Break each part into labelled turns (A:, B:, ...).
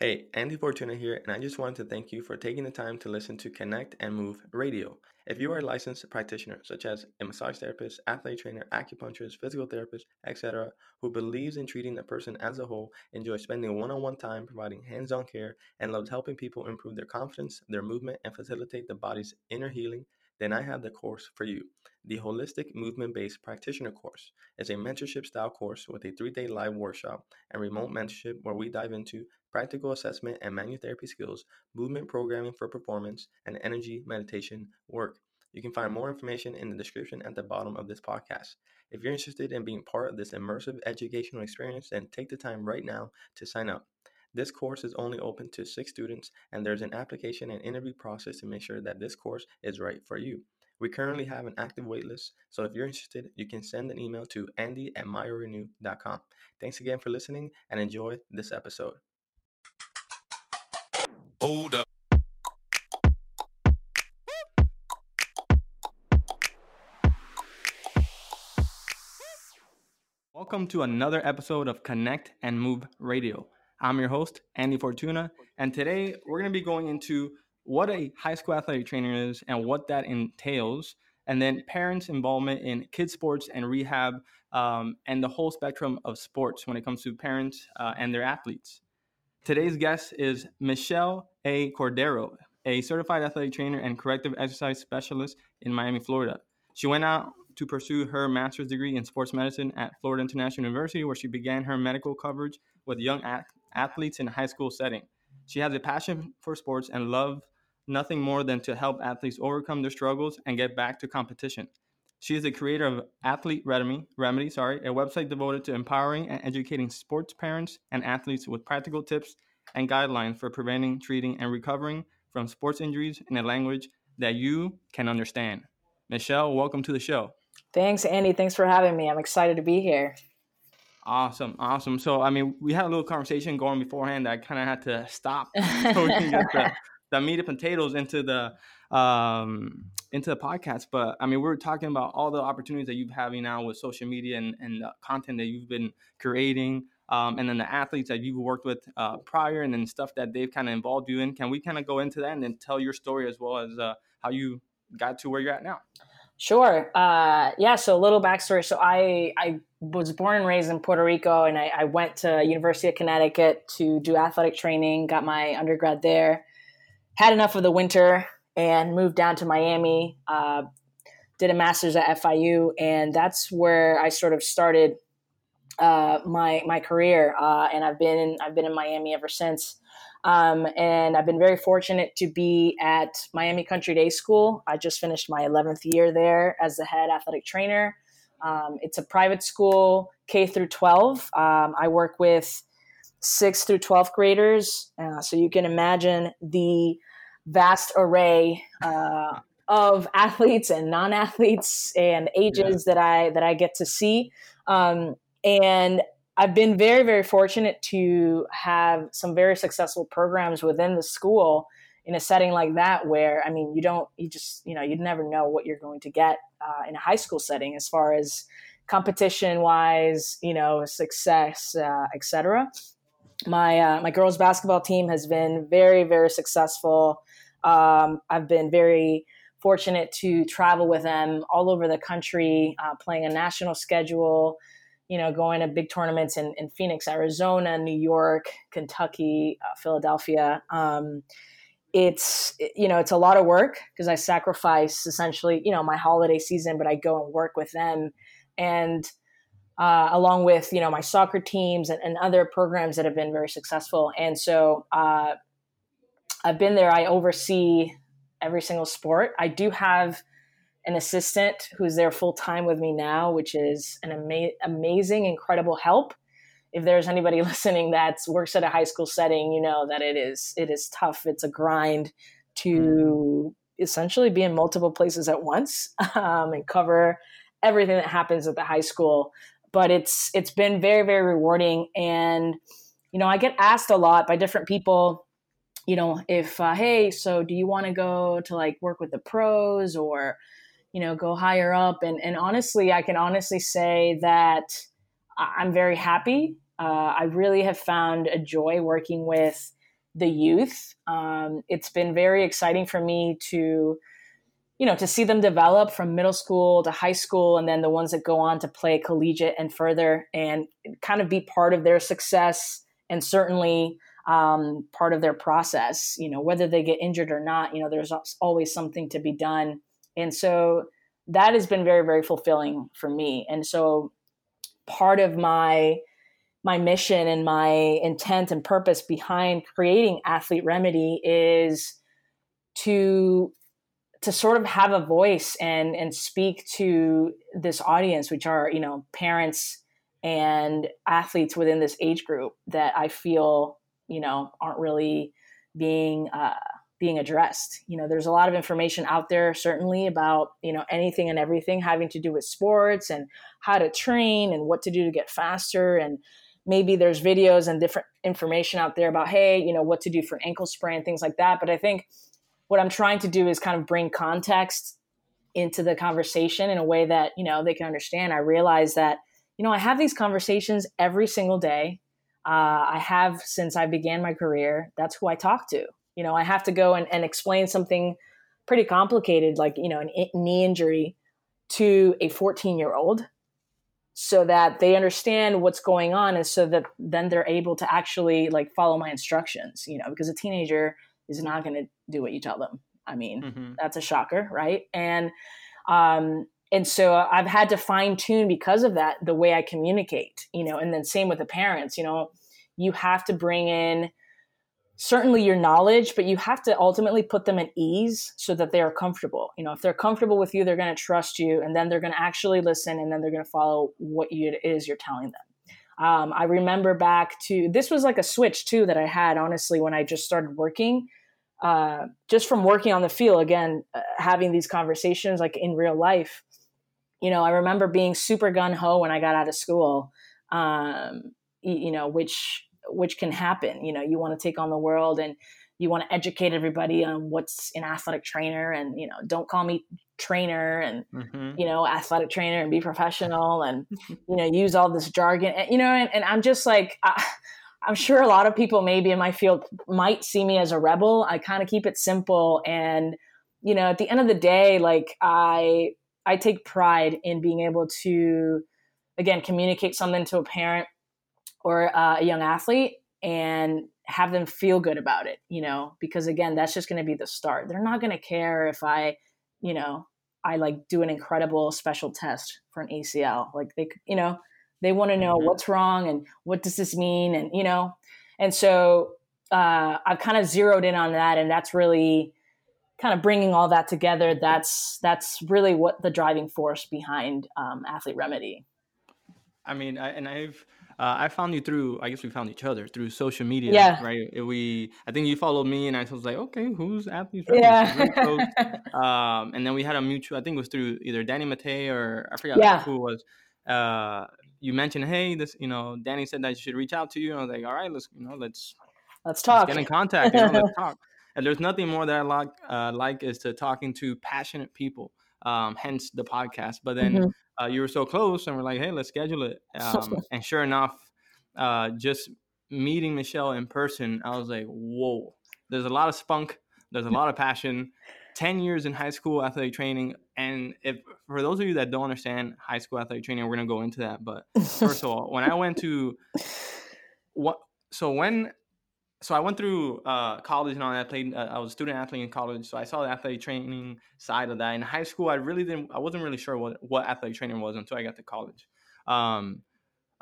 A: Hey, Andy Fortuna here, and I just wanted to thank you for taking the time to listen to Connect and Move Radio. If you are a licensed practitioner, such as a massage therapist, athlete trainer, acupuncturist, physical therapist, etc., who believes in treating the person as a whole, enjoys spending one on one time providing hands on care, and loves helping people improve their confidence, their movement, and facilitate the body's inner healing, then I have the course for you. The Holistic Movement Based Practitioner course is a mentorship style course with a three day live workshop and remote mentorship where we dive into practical assessment and manual therapy skills, movement programming for performance, and energy meditation work. You can find more information in the description at the bottom of this podcast. If you're interested in being part of this immersive educational experience, then take the time right now to sign up. This course is only open to six students, and there's an application and interview process to make sure that this course is right for you. We currently have an active waitlist, so if you're interested, you can send an email to andy at myrenew.com. Thanks again for listening and enjoy this episode. Hold up. Welcome to another episode of Connect and Move Radio. I'm your host, Andy Fortuna, and today we're going to be going into what a high school athletic trainer is and what that entails, and then parents' involvement in kids' sports and rehab, um, and the whole spectrum of sports when it comes to parents uh, and their athletes. Today's guest is Michelle A. Cordero, a certified athletic trainer and corrective exercise specialist in Miami, Florida. She went out to pursue her master's degree in sports medicine at Florida International University, where she began her medical coverage with young athletes in a high school setting. She has a passion for sports and love nothing more than to help athletes overcome their struggles and get back to competition. She is the creator of Athlete Remedy, Remedy, sorry, a website devoted to empowering and educating sports parents and athletes with practical tips and guidelines for preventing, treating, and recovering from sports injuries in a language that you can understand. Michelle, welcome to the show.
B: Thanks, Andy. Thanks for having me. I'm excited to be here.
A: Awesome, awesome. So, I mean, we had a little conversation going beforehand. I kind of had to stop so we can get the, the meat and potatoes into the um, into the podcast. But I mean, we are talking about all the opportunities that you're having now with social media and, and content that you've been creating, um, and then the athletes that you've worked with uh, prior, and then stuff that they've kind of involved you in. Can we kind of go into that and then tell your story as well as uh, how you got to where you're at now?
B: Sure. Uh, yeah. So a little backstory. So I I was born and raised in Puerto Rico, and I, I went to University of Connecticut to do athletic training. Got my undergrad there. Had enough of the winter and moved down to Miami. Uh, did a master's at FIU, and that's where I sort of started uh, my my career. Uh, and I've been in, I've been in Miami ever since. Um, and I've been very fortunate to be at Miami Country Day School. I just finished my 11th year there as the head athletic trainer. Um, it's a private school, K through 12. Um, I work with sixth through 12th graders. Uh, so you can imagine the vast array uh, of athletes and non-athletes and ages yeah. that I that I get to see. Um, and I've been very very fortunate to have some very successful programs within the school in a setting like that where I mean you don't you just you know you never know what you're going to get uh, in a high school setting as far as competition wise you know success uh, etc my uh, my girls basketball team has been very very successful um, I've been very fortunate to travel with them all over the country, uh, playing a national schedule, you know, going to big tournaments in, in Phoenix, Arizona, New York, Kentucky, uh, Philadelphia. Um, it's you know it's a lot of work because I sacrifice essentially you know my holiday season, but I go and work with them, and uh, along with you know my soccer teams and, and, other programs that have been very successful. And so uh, I've been there. I oversee every single sport. I do have an assistant who's there full time with me now, which is an ama- amazing, incredible help. If there's anybody listening that works at a high school setting, you know that it is it is tough. It's a grind to mm. essentially be in multiple places at once um, and cover everything that happens at the high school. But it's it's been very very rewarding, and you know I get asked a lot by different people you know, if uh, hey, so do you want to go to like work with the pros or you know go higher up? And and honestly, I can honestly say that I'm very happy. Uh, I really have found a joy working with the youth. Um, it's been very exciting for me to, you know, to see them develop from middle school to high school, and then the ones that go on to play collegiate and further, and kind of be part of their success, and certainly um, part of their process. You know, whether they get injured or not, you know, there's always something to be done, and so that has been very, very fulfilling for me. And so, part of my my mission and my intent and purpose behind creating athlete remedy is to to sort of have a voice and and speak to this audience which are you know parents and athletes within this age group that i feel you know aren't really being uh, being addressed. You know there's a lot of information out there certainly about you know anything and everything having to do with sports and how to train and what to do to get faster. And maybe there's videos and different information out there about hey you know what to do for an ankle sprain things like that. But i think what i'm trying to do is kind of bring context into the conversation in a way that you know they can understand. I realize that you know i have these conversations every single day uh, i have since i began my career that's who i talk to. You know i have to go and, and explain something pretty complicated like you know an knee injury to a 14 year old so that they understand what's going on and so that then they're able to actually like follow my instructions you know because a teenager is not going to do what you tell them. I mean mm-hmm. that's a shocker right? And um and so i've had to fine tune because of that the way i communicate you know and then same with the parents you know you have to bring in certainly your knowledge, but you have to ultimately put them at ease so that they are comfortable. You know, if they're comfortable with you, they're going to trust you, and then they're going to actually listen, and then they're going to follow what you, it is you're telling them. Um, I remember back to this was like a switch too that I had honestly when I just started working. Uh, just from working on the field again, uh, having these conversations like in real life. You know, I remember being super gun ho when I got out of school. Um, you know, which which can happen. You know, you want to take on the world and you want to educate everybody on what's an athletic trainer and, you know, don't call me trainer and, mm-hmm. you know, athletic trainer and be professional and, you know, use all this jargon, and, you know, and, and I'm just like, I, I'm sure a lot of people maybe in my field might see me as a rebel. I kind of keep it simple. And, you know, at the end of the day, like I, I take pride in being able to, again, communicate something to a parent or uh, a young athlete and have them feel good about it, you know, because again, that's just going to be the start. They're not going to care if I, you know, I like do an incredible special test for an ACL. Like they, you know, they want to know mm-hmm. what's wrong and what does this mean, and you know, and so uh, I've kind of zeroed in on that, and that's really kind of bringing all that together. That's that's really what the driving force behind um, Athlete Remedy.
A: I mean, I, and I've uh, I found you through. I guess we found each other through social media.
B: Yeah.
A: Right. We. I think you followed me, and I was like, okay, who's athletes? Yeah. um, and then we had a mutual. I think it was through either Danny Matei or I forgot yeah. who it was. Uh, you mentioned, hey, this. You know, Danny said that you should reach out to you. And I was like, all right, let's. You know, let's.
B: Let's talk.
A: Let's get in contact. You know, let's talk. And there's nothing more that I like. Uh, like is to talking to passionate people. Um, hence the podcast. But then. Mm-hmm uh, you were so close, and we're like, hey, let's schedule it. Um, and sure enough, uh, just meeting Michelle in person, I was like, whoa, there's a lot of spunk, there's a lot of passion. 10 years in high school athletic training. And if for those of you that don't understand high school athletic training, we're gonna go into that. But first of all, when I went to what so when so I went through uh, college and all that. I played. Uh, I was a student athlete in college, so I saw the athletic training side of that. In high school, I really didn't. I wasn't really sure what what athletic training was until I got to college. Um,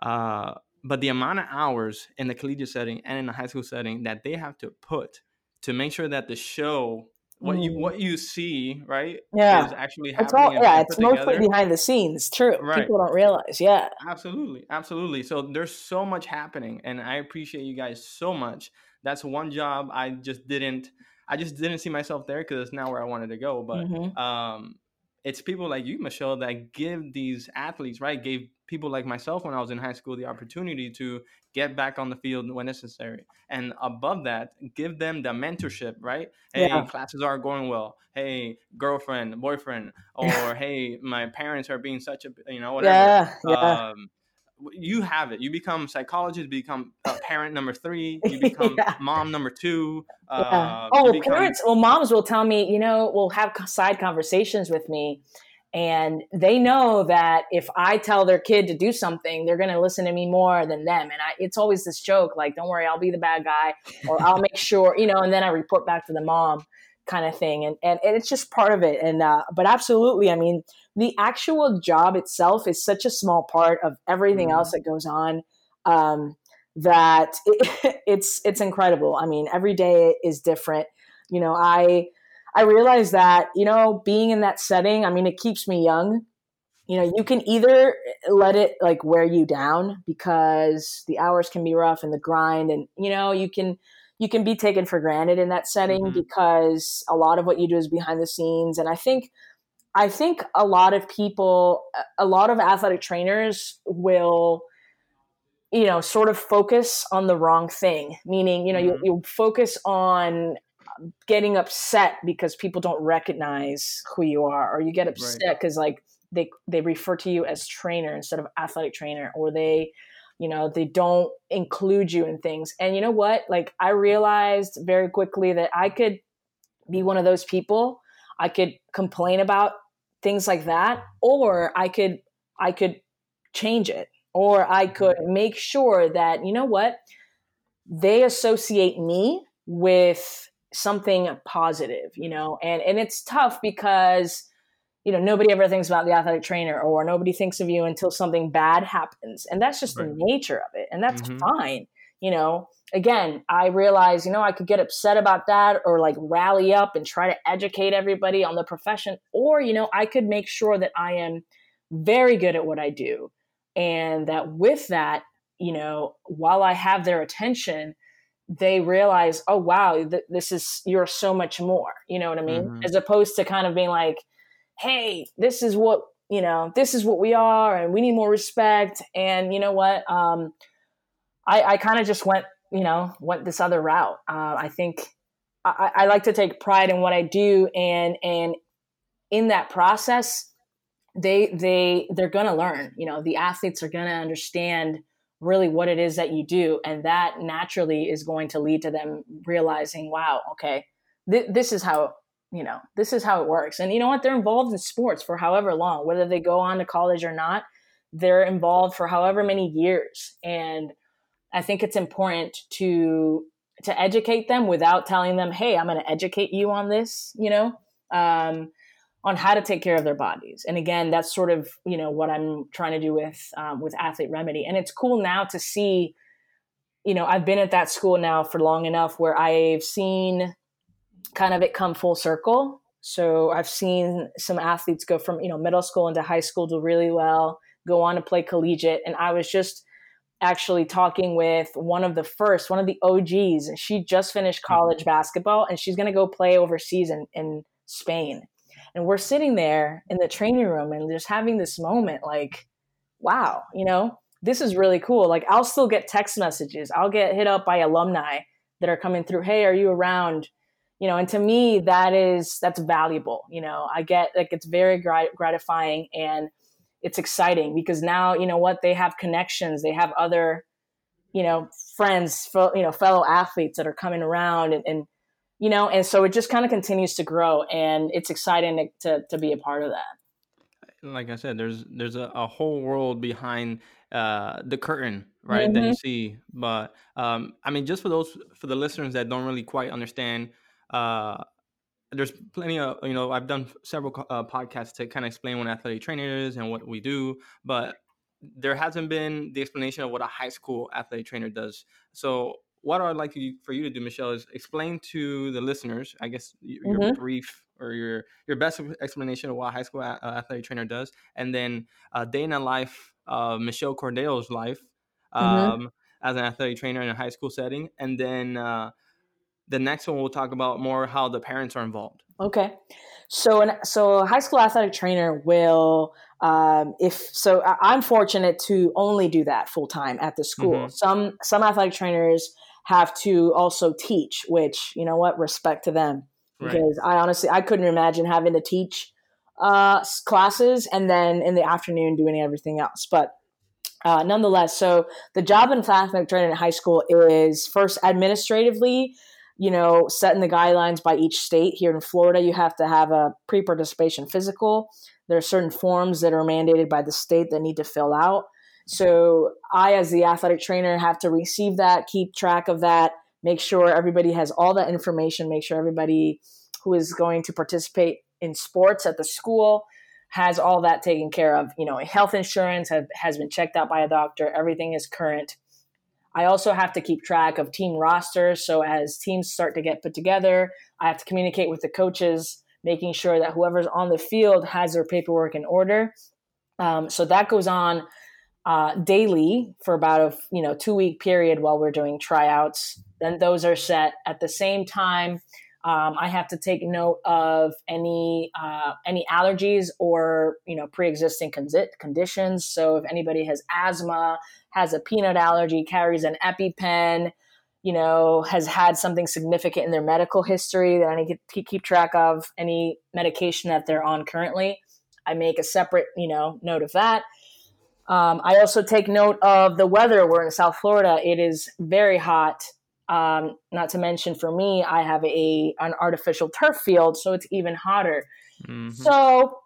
A: uh, but the amount of hours in the collegiate setting and in the high school setting that they have to put to make sure that the show what you what you see right
B: yeah
A: is actually
B: it's
A: happening
B: all, yeah it's mostly together. behind the scenes true right. people don't realize yeah
A: absolutely absolutely so there's so much happening and i appreciate you guys so much that's one job I just didn't I just didn't see myself there because it's not where I wanted to go. But mm-hmm. um, it's people like you, Michelle, that give these athletes, right? Gave people like myself when I was in high school the opportunity to get back on the field when necessary. And above that, give them the mentorship, right? Hey, yeah. classes aren't going well. Hey, girlfriend, boyfriend, or hey, my parents are being such a, you know, whatever. Yeah, yeah. Um, you have it. You become psychologist, become a parent number three, you become yeah. mom number two.
B: Yeah. Uh, oh, well, become... parents, well, moms will tell me, you know, will have side conversations with me. And they know that if I tell their kid to do something, they're going to listen to me more than them. And I, it's always this joke, like, don't worry, I'll be the bad guy, or I'll make sure, you know, and then I report back to the mom kind of thing. And, and, and it's just part of it. And, uh, but absolutely, I mean, the actual job itself is such a small part of everything mm-hmm. else that goes on um, that it, it's it's incredible. I mean, every day is different. You know, I I realize that you know being in that setting. I mean, it keeps me young. You know, you can either let it like wear you down because the hours can be rough and the grind, and you know you can you can be taken for granted in that setting mm-hmm. because a lot of what you do is behind the scenes. And I think I think a lot of people, a lot of athletic trainers will, you know, sort of focus on the wrong thing. Meaning, you know, mm-hmm. you, you focus on getting upset because people don't recognize who you are, or you get upset because right. like they they refer to you as trainer instead of athletic trainer, or they, you know, they don't include you in things. And you know what? Like I realized very quickly that I could be one of those people. I could complain about things like that or i could i could change it or i could make sure that you know what they associate me with something positive you know and and it's tough because you know nobody ever thinks about the athletic trainer or nobody thinks of you until something bad happens and that's just right. the nature of it and that's mm-hmm. fine you know again, I realized, you know, I could get upset about that or like rally up and try to educate everybody on the profession. Or, you know, I could make sure that I am very good at what I do. And that with that, you know, while I have their attention, they realize, oh, wow, th- this is, you're so much more. You know what I mean? Mm-hmm. As opposed to kind of being like, hey, this is what, you know, this is what we are and we need more respect. And you know what? Um, I, I kind of just went you know, went this other route. Uh, I think I, I like to take pride in what I do, and and in that process, they they they're gonna learn. You know, the athletes are gonna understand really what it is that you do, and that naturally is going to lead to them realizing, wow, okay, th- this is how you know this is how it works. And you know what? They're involved in sports for however long, whether they go on to college or not. They're involved for however many years, and I think it's important to to educate them without telling them, "Hey, I'm going to educate you on this," you know, um, on how to take care of their bodies. And again, that's sort of you know what I'm trying to do with um, with Athlete Remedy. And it's cool now to see, you know, I've been at that school now for long enough where I've seen kind of it come full circle. So I've seen some athletes go from you know middle school into high school do really well, go on to play collegiate, and I was just actually talking with one of the first, one of the OGs. and She just finished mm-hmm. college basketball and she's going to go play overseas in, in Spain. And we're sitting there in the training room and just having this moment like, wow, you know, this is really cool. Like, I'll still get text messages, I'll get hit up by alumni that are coming through. Hey, are you around? You know, and to me, that is that's valuable. You know, I get like it's very grat- gratifying and it's exciting because now you know what they have connections they have other you know friends you know fellow athletes that are coming around and, and you know and so it just kind of continues to grow and it's exciting to, to, be a part of that
A: like i said there's there's a, a whole world behind uh, the curtain right mm-hmm. that you mm-hmm. see but um, i mean just for those for the listeners that don't really quite understand uh, there's plenty of you know I've done several uh, podcasts to kind of explain what an athletic trainer is and what we do, but there hasn't been the explanation of what a high school athletic trainer does. So what I'd like for you to do, Michelle, is explain to the listeners, I guess, your mm-hmm. brief or your your best explanation of what a high school a- athletic trainer does, and then a day in the life of Michelle Cordero's life mm-hmm. um, mm-hmm. as an athletic trainer in a high school setting, and then. Uh, the next one we'll talk about more how the parents are involved.
B: Okay. So, an, so a high school athletic trainer will, um, if so, I'm fortunate to only do that full time at the school. Mm-hmm. Some some athletic trainers have to also teach, which you know what, respect to them because right. I honestly I couldn't imagine having to teach uh, classes and then in the afternoon doing everything else. But uh, nonetheless, so the job in athletic training in high school is first administratively, you know, setting the guidelines by each state. Here in Florida, you have to have a pre participation physical. There are certain forms that are mandated by the state that need to fill out. So I, as the athletic trainer, have to receive that, keep track of that, make sure everybody has all that information, make sure everybody who is going to participate in sports at the school has all that taken care of. You know, health insurance have, has been checked out by a doctor, everything is current. I also have to keep track of team rosters. So as teams start to get put together, I have to communicate with the coaches, making sure that whoever's on the field has their paperwork in order. Um, so that goes on uh, daily for about a you know two week period while we're doing tryouts. Then those are set at the same time. Um, I have to take note of any uh, any allergies or you know pre-existing con- conditions. So if anybody has asthma, has a peanut allergy, carries an EpiPen, you know, has had something significant in their medical history that I need to keep track of, any medication that they're on currently, I make a separate you know note of that. Um, I also take note of the weather. We're in South Florida. It is very hot um, not to mention for me, I have a an artificial turf field, so it's even hotter. Mm-hmm. So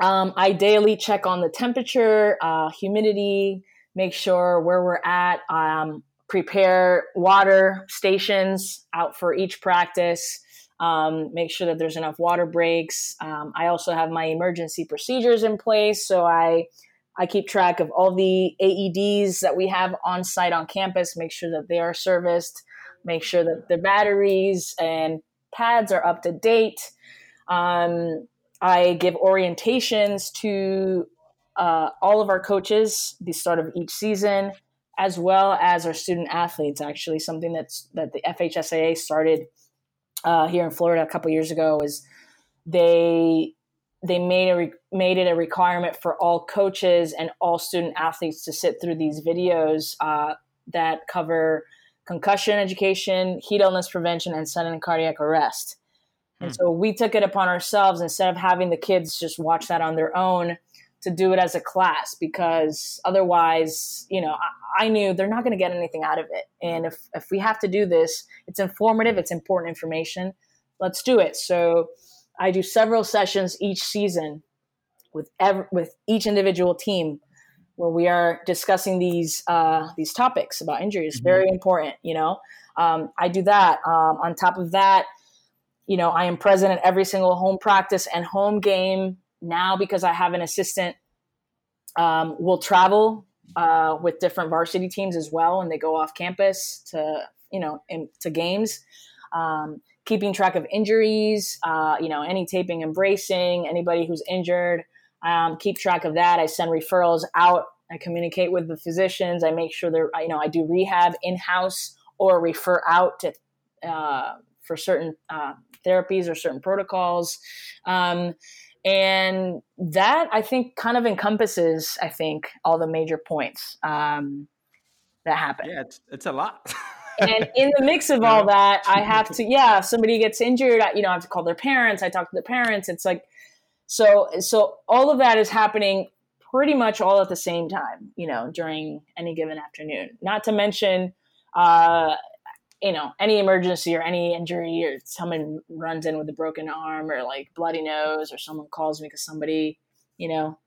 B: um, I daily check on the temperature, uh, humidity, make sure where we're at. Um, prepare water stations out for each practice. Um, make sure that there's enough water breaks. Um, I also have my emergency procedures in place, so I I keep track of all the AEDs that we have on site on campus, make sure that they are serviced, make sure that the batteries and pads are up to date. Um, I give orientations to uh, all of our coaches the start of each season, as well as our student athletes. Actually, something that's that the FHSAA started uh, here in Florida a couple years ago is they they made a made it a requirement for all coaches and all student athletes to sit through these videos uh, that cover concussion education, heat illness prevention, and sudden cardiac arrest. And hmm. so we took it upon ourselves instead of having the kids just watch that on their own to do it as a class because otherwise, you know, I, I knew they're not going to get anything out of it. And if, if we have to do this, it's informative, it's important information. Let's do it. So I do several sessions each season with every, with each individual team where we are discussing these uh, these topics about injuries. Mm-hmm. Very important, you know. Um, I do that. Um, on top of that, you know, I am present at every single home practice and home game now because I have an assistant. Um, will travel uh, with different varsity teams as well, and they go off campus to you know in, to games. Um, keeping track of injuries, uh, you know, any taping and bracing, anybody who's injured, um, keep track of that. I send referrals out. I communicate with the physicians. I make sure they're, you know, I do rehab in house or refer out to, uh, for certain uh, therapies or certain protocols. Um, and that I think kind of encompasses, I think, all the major points um, that happen.
A: Yeah, it's, it's a lot.
B: and in the mix of all that, I have to, yeah, if somebody gets injured, I, you know, I have to call their parents. I talk to the parents. It's like, so, so all of that is happening pretty much all at the same time, you know, during any given afternoon. Not to mention, uh, you know, any emergency or any injury or someone runs in with a broken arm or like bloody nose or someone calls me because somebody, you know,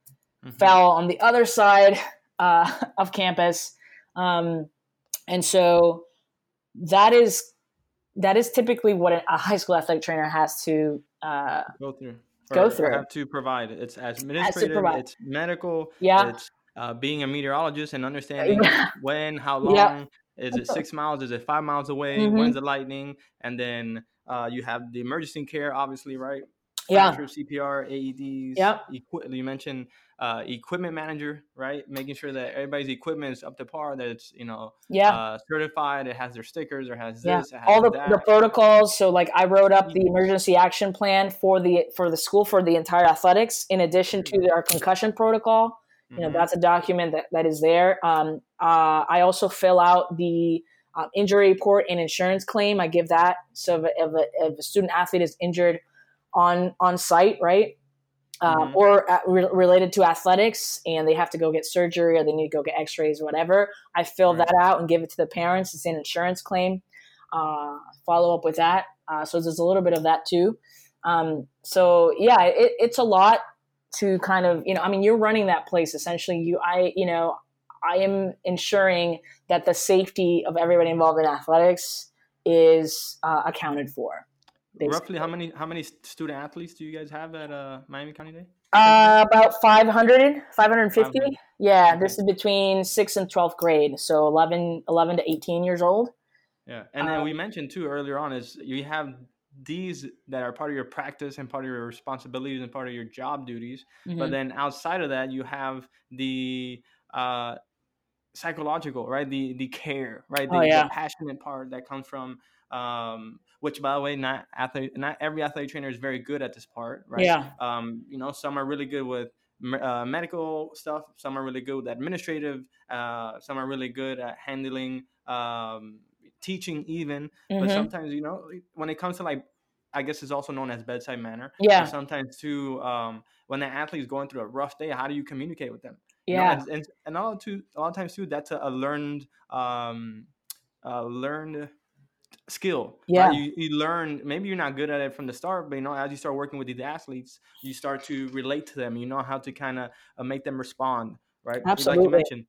B: mm-hmm. fell on the other side uh, of campus. Um, and so that is that is typically what a high school athletic trainer has to uh,
A: go through.
B: Go through.
A: Have to provide. It's administrative. It's medical.
B: Yeah.
A: It's uh, being a meteorologist and understanding when, how long. Yeah. Is it six miles? Is it five miles away? Mm-hmm. When's the lightning? And then uh, you have the emergency care, obviously, right?
B: Yeah.
A: CPR, AEDs.
B: yeah
A: Equi- you mentioned uh, equipment manager, right? Making sure that everybody's equipment is up to par, that it's you know
B: yeah
A: uh, certified, it has their stickers, or has
B: yeah.
A: this,
B: has all the, the, protocols. So like I wrote up the emergency action plan for the for the school for the entire athletics, in addition to mm-hmm. our concussion protocol. You know mm-hmm. that's a document that, that is there. Um, uh, I also fill out the uh, injury report and insurance claim. I give that. So if a, if a, if a student athlete is injured on on site, right? Um, mm-hmm. or uh, re- related to athletics and they have to go get surgery or they need to go get x-rays or whatever i fill right. that out and give it to the parents. It's an insurance claim. Uh, follow up with that. Uh, so there's a little bit of that too. Um, so yeah it, it's a lot to kind of you know i mean you're running that place essentially. You i you know i am ensuring that the safety of everybody involved in athletics is uh, accounted for
A: Basically. Roughly, how many how many student athletes do you guys have at uh, Miami Country Day?
B: Uh, about 500, 550. 500. Yeah, okay. this is between 6th and 12th grade, so 11, 11 to 18 years old.
A: Yeah, and then um, we mentioned too earlier on is you have these that are part of your practice and part of your responsibilities and part of your job duties. Mm-hmm. But then outside of that, you have the uh, psychological, right? The the care, right? Oh, the, oh, yeah. the passionate part that comes from um, which by the way, not athlete, not every athlete trainer is very good at this part, right?
B: Yeah.
A: Um, you know, some are really good with uh, medical stuff. Some are really good with administrative. Uh, some are really good at handling um, teaching, even. Mm-hmm. But sometimes, you know, when it comes to like, I guess it's also known as bedside manner.
B: Yeah.
A: Sometimes too, um, when an athlete is going through a rough day, how do you communicate with them?
B: Yeah.
A: You know, and, and, and a lot of too, a lot of times too, that's a, a learned, um, uh, learned skill.
B: Yeah.
A: Right? You, you learn, maybe you're not good at it from the start, but you know, as you start working with these athletes, you start to relate to them. You know how to kind of uh, make them respond, right?
B: Absolutely. Like you mentioned,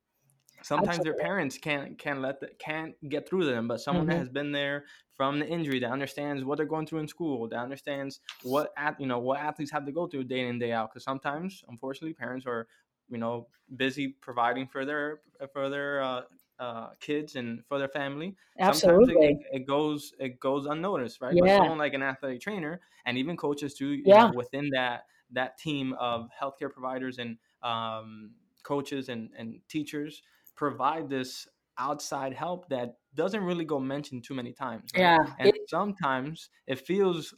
A: sometimes Absolutely. their parents can't can't let the, can't get through to them, but someone mm-hmm. that has been there from the injury that understands what they're going through in school, that understands what at you know what athletes have to go through day in day out. Because sometimes, unfortunately, parents are you know busy providing for their for their uh, uh, kids and for their family.
B: Absolutely,
A: it, it, goes it goes unnoticed, right?
B: Yeah.
A: But someone like an athletic trainer and even coaches too,
B: yeah.
A: Know, within that that team of healthcare providers and um, coaches and and teachers provide this outside help that doesn't really go mentioned too many times.
B: Right? Yeah,
A: and it, sometimes it feels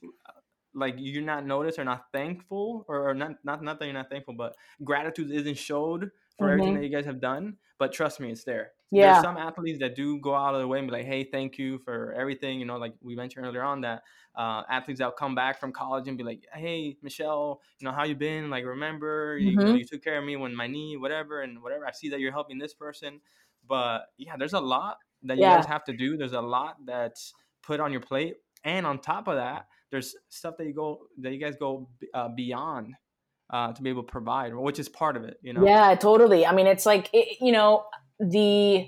A: like you're not noticed or not thankful or, or, not not not that you're not thankful but gratitude isn't showed for mm-hmm. everything that you guys have done but trust me it's there
B: yeah
A: there's some athletes that do go out of the way and be like hey thank you for everything you know like we mentioned earlier on that uh, athletes that come back from college and be like hey michelle you know how you been like remember mm-hmm. you, you, know, you took care of me when my knee whatever and whatever i see that you're helping this person but yeah there's a lot that you yeah. guys have to do there's a lot that's put on your plate and on top of that there's stuff that you go that you guys go uh, beyond uh, to be able to provide, which is part of it. You know.
B: Yeah, totally. I mean, it's like it, you know the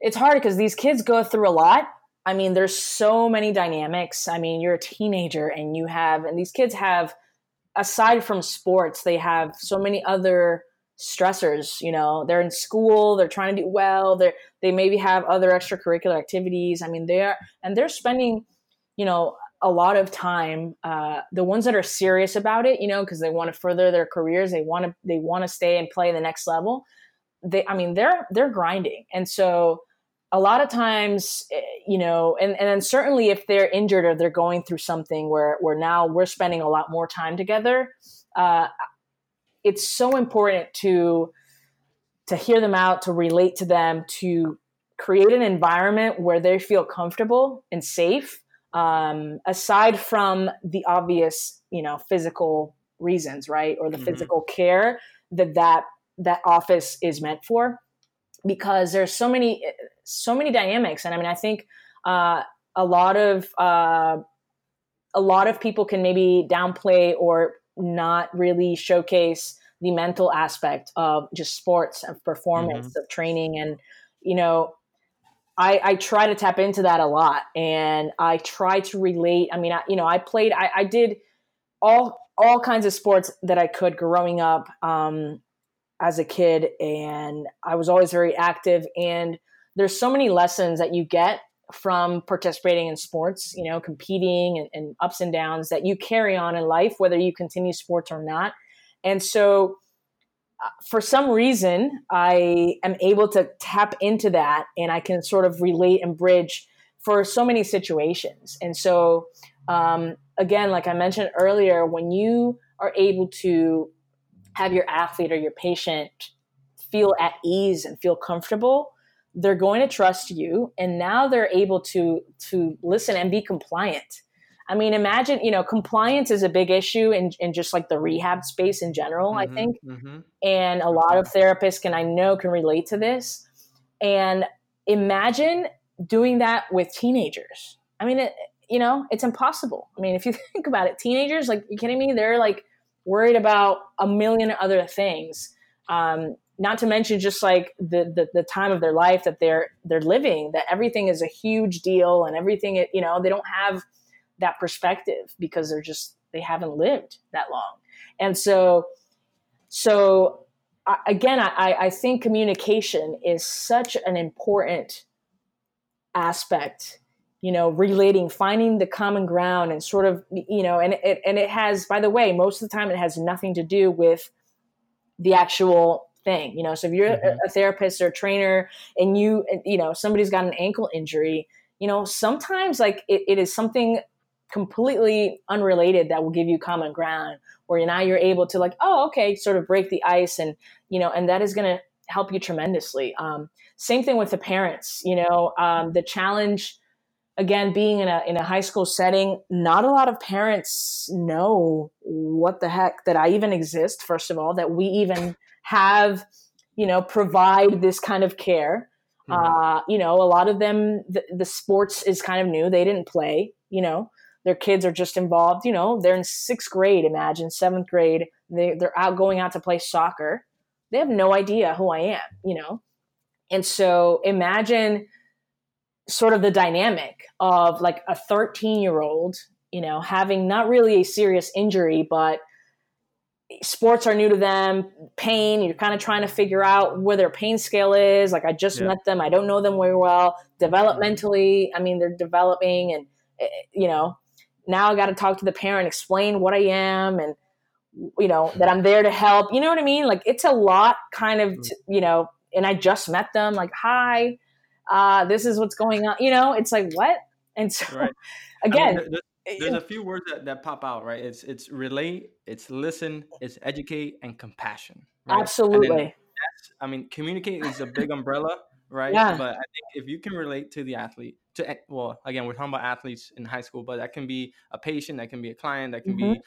B: it's hard because these kids go through a lot. I mean, there's so many dynamics. I mean, you're a teenager and you have, and these kids have, aside from sports, they have so many other stressors. You know, they're in school, they're trying to do well, they they maybe have other extracurricular activities. I mean, they're and they're spending, you know, a lot of time uh, the ones that are serious about it you know because they want to further their careers they want to they want to stay and play the next level they i mean they're they're grinding and so a lot of times eh, you know and, and then certainly if they're injured or they're going through something where where now we're spending a lot more time together uh, it's so important to to hear them out to relate to them to create an environment where they feel comfortable and safe um, aside from the obvious, you know, physical reasons, right, or the mm-hmm. physical care that that that office is meant for, because there's so many so many dynamics, and I mean, I think uh, a lot of uh, a lot of people can maybe downplay or not really showcase the mental aspect of just sports of performance mm-hmm. of training and you know I, I try to tap into that a lot and I try to relate. I mean, I, you know, I played, I, I did all, all kinds of sports that I could growing up um, as a kid. And I was always very active. And there's so many lessons that you get from participating in sports, you know, competing and, and ups and downs that you carry on in life, whether you continue sports or not. And so, for some reason, I am able to tap into that and I can sort of relate and bridge for so many situations. And so, um, again, like I mentioned earlier, when you are able to have your athlete or your patient feel at ease and feel comfortable, they're going to trust you. And now they're able to, to listen and be compliant. I mean, imagine, you know, compliance is a big issue in, in just like the rehab space in general, mm-hmm, I think. Mm-hmm. And a lot of therapists can, I know, can relate to this. And imagine doing that with teenagers. I mean, it, you know, it's impossible. I mean, if you think about it, teenagers, like, you kidding me? They're like worried about a million other things. Um, not to mention just like the, the, the time of their life that they're they're living that everything is a huge deal and everything you know they don't have that perspective because they're just they haven't lived that long and so so again I, I think communication is such an important aspect you know relating finding the common ground and sort of you know and it and it has by the way most of the time it has nothing to do with the actual thing you know? So if you're mm-hmm. a, a therapist or a trainer and you you know somebody's got an ankle injury you know sometimes like it, it is something completely unrelated that will give you common ground where now you're able to like oh okay sort of break the ice and you know and that is going to help you tremendously. Um, same thing with the parents you know? Um, the challenge again being in a in a high school setting not a lot of parents know what the heck that i even exist first of all that we even have you know provide this kind of care. Mm-hmm. uh, you know a lot of them the, the sports is kind of new. They didn't play you know. Their kids are just involved you know they're in sixth grade imagine seventh grade. They, they're out going out to play soccer. They have no idea who i am you know. And so imagine sort of the dynamic of like a 13 year old you know having not really a serious injury but sports are new to them pain you're kind of trying to figure out where their pain scale is like i just yeah. met them i don't know them very well developmentally i mean they're developing and eh, you know now i got to talk to the parent explain what i am and you know that i'm there to help you know what i mean like it's a lot kind of mm. you know and i just met them like hi uh this is what's going on you know it's like what and so right. again I mean,
A: there's a few words that, that pop out, right? It's it's relate, it's listen, it's educate, and compassion.
B: Right? Absolutely.
A: I mean, communicate is a big umbrella, right? Yeah. But I think if you can relate to the athlete, to well, again, we're talking about athletes in high school, but that can be a patient, that can be a client, that can mm-hmm. be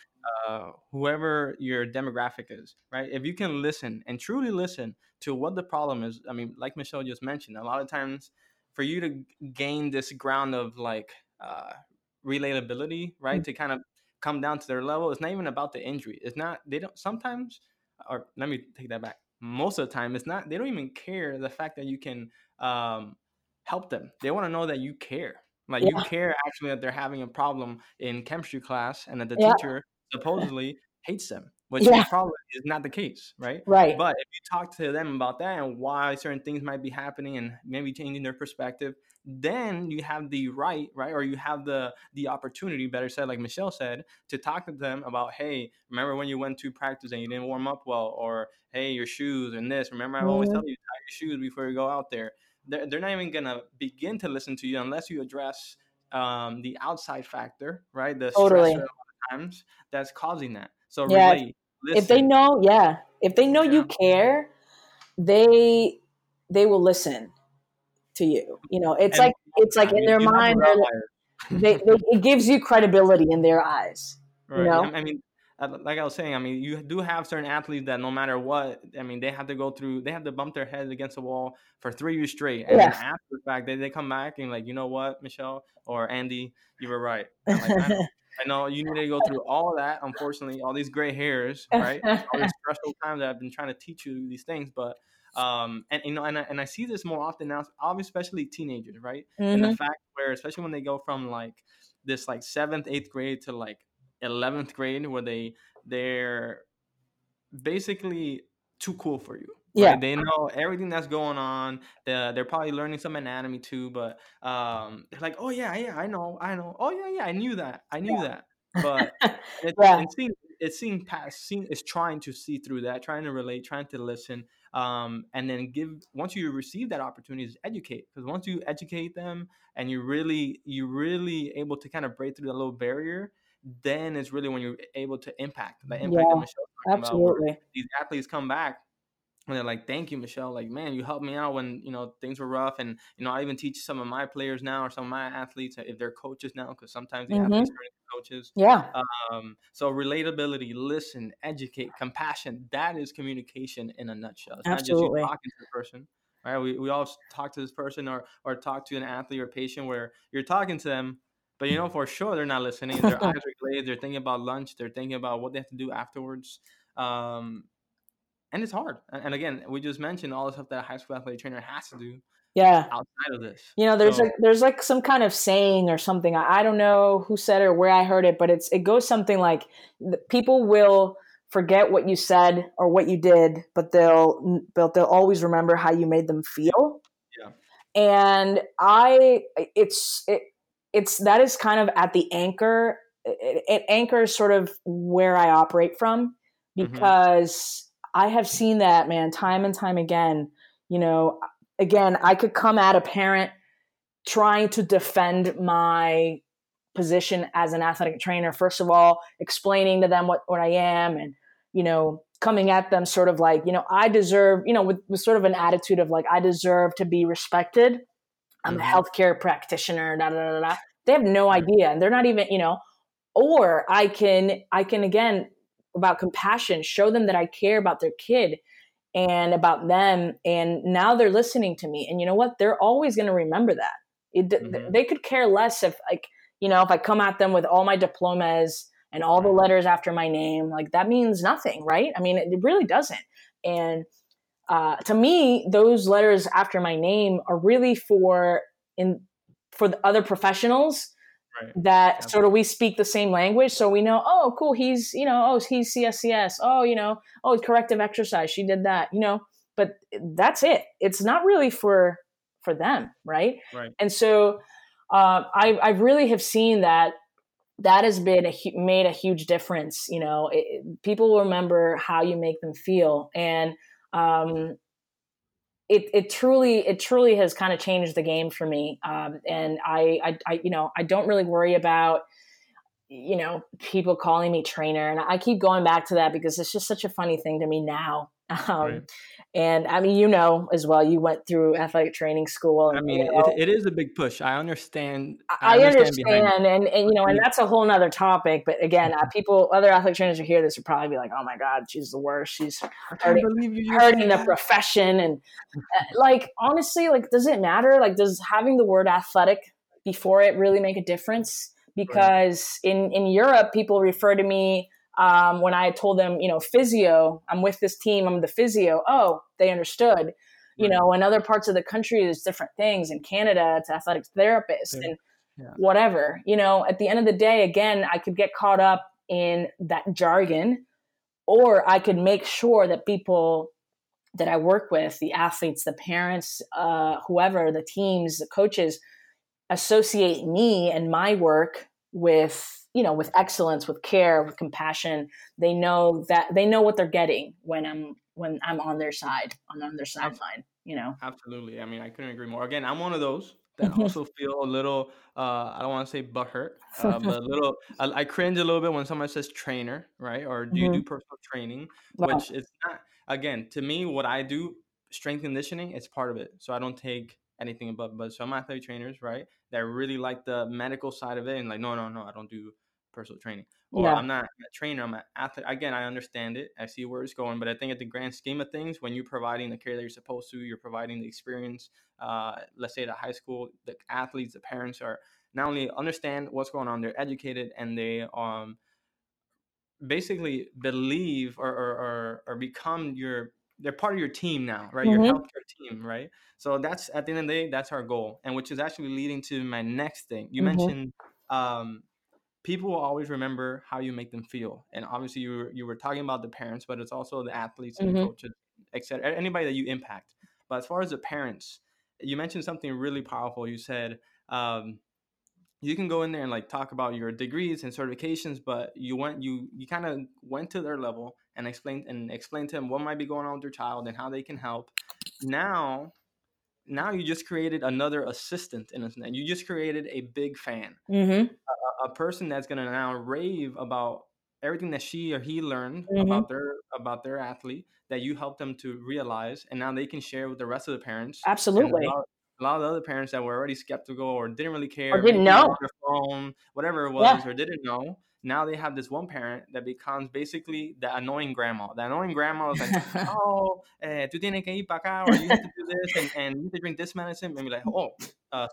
A: uh, whoever your demographic is, right? If you can listen and truly listen to what the problem is, I mean, like Michelle just mentioned, a lot of times for you to gain this ground of like uh, relatability, right? Mm-hmm. To kind of come down to their level. It's not even about the injury. It's not, they don't, sometimes, or let me take that back. Most of the time, it's not, they don't even care the fact that you can um, help them. They want to know that you care. Like yeah. you care actually that they're having a problem in chemistry class and that the yeah. teacher supposedly hates them which yeah. probably is not the case, right?
B: Right.
A: But if you talk to them about that and why certain things might be happening and maybe changing their perspective, then you have the right, right, or you have the the opportunity, better said, like Michelle said, to talk to them about, hey, remember when you went to practice and you didn't warm up well, or hey, your shoes and this. Remember, I mm-hmm. always tell you tie your shoes before you go out there. They're, they're not even gonna begin to listen to you unless you address um, the outside factor, right? The totally. times that's causing that. So yeah,
B: relate. If they know, yeah, if they know yeah. you care, they they will listen to you. You know, it's and like it's like in their mind, they, they, it gives you credibility in their eyes. Right. You know,
A: I mean, like I was saying, I mean, you do have certain athletes that no matter what, I mean, they have to go through, they have to bump their heads against the wall for three years straight, and yeah. after the fact, they, they come back and like, you know what, Michelle or Andy, you were right. Like, I, I know you need to go through all that. Unfortunately, all these gray hairs, right? all these stressful times that I've been trying to teach you these things, but um, and you know, and I, and I see this more often now, especially teenagers, right? Mm-hmm. And the mm-hmm. fact where, especially when they go from like this like seventh, eighth grade to like eleventh grade, where they they're basically too cool for you. Yeah, they know everything that's going on. They're, they're probably learning some anatomy too, but um, they're like, "Oh yeah, yeah, I know, I know. Oh yeah, yeah, I knew that, I knew yeah. that." But it, yeah. it's seeing it's seeing past, seeing it's trying to see through that, trying to relate, trying to listen, um, and then give. Once you receive that opportunity, to educate because once you educate them and you really you really able to kind of break through that little barrier, then it's really when you're able to impact the impact yeah,
B: that Michelle absolutely.
A: These athletes come back and they're like, "Thank you, Michelle. Like, man, you helped me out when you know things were rough." And you know, I even teach some of my players now, or some of my athletes, if they're coaches now, because sometimes the mm-hmm. athletes are coaches.
B: Yeah.
A: Um. So relatability, listen, educate, compassion. That is communication in a nutshell. It's
B: Absolutely.
A: not just you talking to the person. Right. We we all talk to this person or or talk to an athlete or patient where you're talking to them. But you know for sure they're not listening. Their eyes are glazed. They're thinking about lunch. They're thinking about what they have to do afterwards. Um, and it's hard. And again, we just mentioned all the stuff that a high school athletic trainer has to do.
B: Yeah.
A: Outside of this,
B: you know, there's so, like there's like some kind of saying or something. I, I don't know who said it or where I heard it, but it's it goes something like people will forget what you said or what you did, but they'll but they'll always remember how you made them feel.
A: Yeah.
B: And I, it's it, it's that is kind of at the anchor. It, it anchors sort of where I operate from mm-hmm. because I have seen that, man, time and time again. You know, again, I could come at a parent trying to defend my position as an athletic trainer. First of all, explaining to them what, what I am and, you know, coming at them sort of like, you know, I deserve, you know, with, with sort of an attitude of like, I deserve to be respected. I'm a healthcare practitioner, da, da, da, da. They have no idea. And they're not even, you know, or I can, I can again about compassion, show them that I care about their kid and about them. And now they're listening to me. And you know what? They're always going to remember that. It, mm-hmm. They could care less if, like, you know, if I come at them with all my diplomas and all the letters after my name, like that means nothing, right? I mean, it really doesn't. And uh, to me, those letters after my name are really for in for the other professionals right. that sort of we speak the same language so we know oh cool he's you know oh he's cscs oh you know oh corrective exercise she did that you know? But that's it. It's not really for for them right?
A: Right.
B: And so uh, I, I really have seen that that has been a made a huge difference you know? It, people remember how you make them feel and um, it, it truly it truly has kind of changed the game for me um, and I, I, I you know i don't really worry about you know people calling me trainer and i keep going back to that because it's just such a funny thing to me now um, right. And I mean, you know as well, you went through athletic training school.
A: And, I mean,
B: you know,
A: it, it is a big push. I understand.
B: I, I understand, understand and, and you know, and that's a whole nother topic. But again, uh, people, other athletic trainers who hear this would probably be like, "Oh my God, she's the worst. She's hurting, hurting the profession." And uh, like, honestly, like, does it matter? Like, does having the word athletic before it really make a difference? Because right. in in Europe, people refer to me um, when I told them, you know, physio, I'm with this team, I'm the physio. Oh, they understood. You know, in other parts of the country, there's different things. In Canada, it's athletic therapist yeah. and yeah. whatever. You know, at the end of the day, again, I could get caught up in that jargon, or I could make sure that people that I work with, the athletes, the parents, uh, whoever, the teams, the coaches, associate me and my work with you know with excellence with care with compassion they know that they know what they're getting when i'm when i'm on their side on, on their sideline you know
A: absolutely i mean i couldn't agree more again i'm one of those that also feel a little uh, i don't want to say butthurt uh, but a little I, I, cringe a little bit when someone says trainer right or do you mm-hmm. do personal training wow. which is not again to me what i do strength conditioning it's part of it so i don't take anything above but some athletic trainers right that really like the medical side of it and like no no no i don't do personal training. Or yeah. I'm not a trainer, I'm an athlete. Again, I understand it. I see where it's going. But I think at the grand scheme of things, when you're providing the care that you're supposed to, you're providing the experience, uh, let's say the high school, the athletes, the parents are not only understand what's going on, they're educated and they um basically believe or or, or, or become your they're part of your team now, right? Mm-hmm. Your healthcare team, right? So that's at the end of the day, that's our goal, and which is actually leading to my next thing. You mm-hmm. mentioned um, people will always remember how you make them feel. And obviously, you were, you were talking about the parents, but it's also the athletes and mm-hmm. coaches, etc. Anybody that you impact. But as far as the parents, you mentioned something really powerful. You said um, you can go in there and like talk about your degrees and certifications, but you went you you kind of went to their level and explain and explained to them what might be going on with their child and how they can help. Now now you just created another assistant in a sense. You just created a big fan,
B: mm-hmm.
A: a, a, person that's going to now rave about everything that she or he learned mm-hmm. about their about their athlete that you helped them to realize and now they can share with the rest of the parents
B: absolutely
A: a lot, a lot, of the other parents that were already skeptical or didn't really care
B: or didn't know
A: their phone whatever it was yeah. or didn't know now they have this one parent that becomes basically the annoying grandma. The annoying grandma is like, oh, eh, tú tienes que ir para acá, or you have to do this, and, and you have to drink this medicine. Maybe like, oh,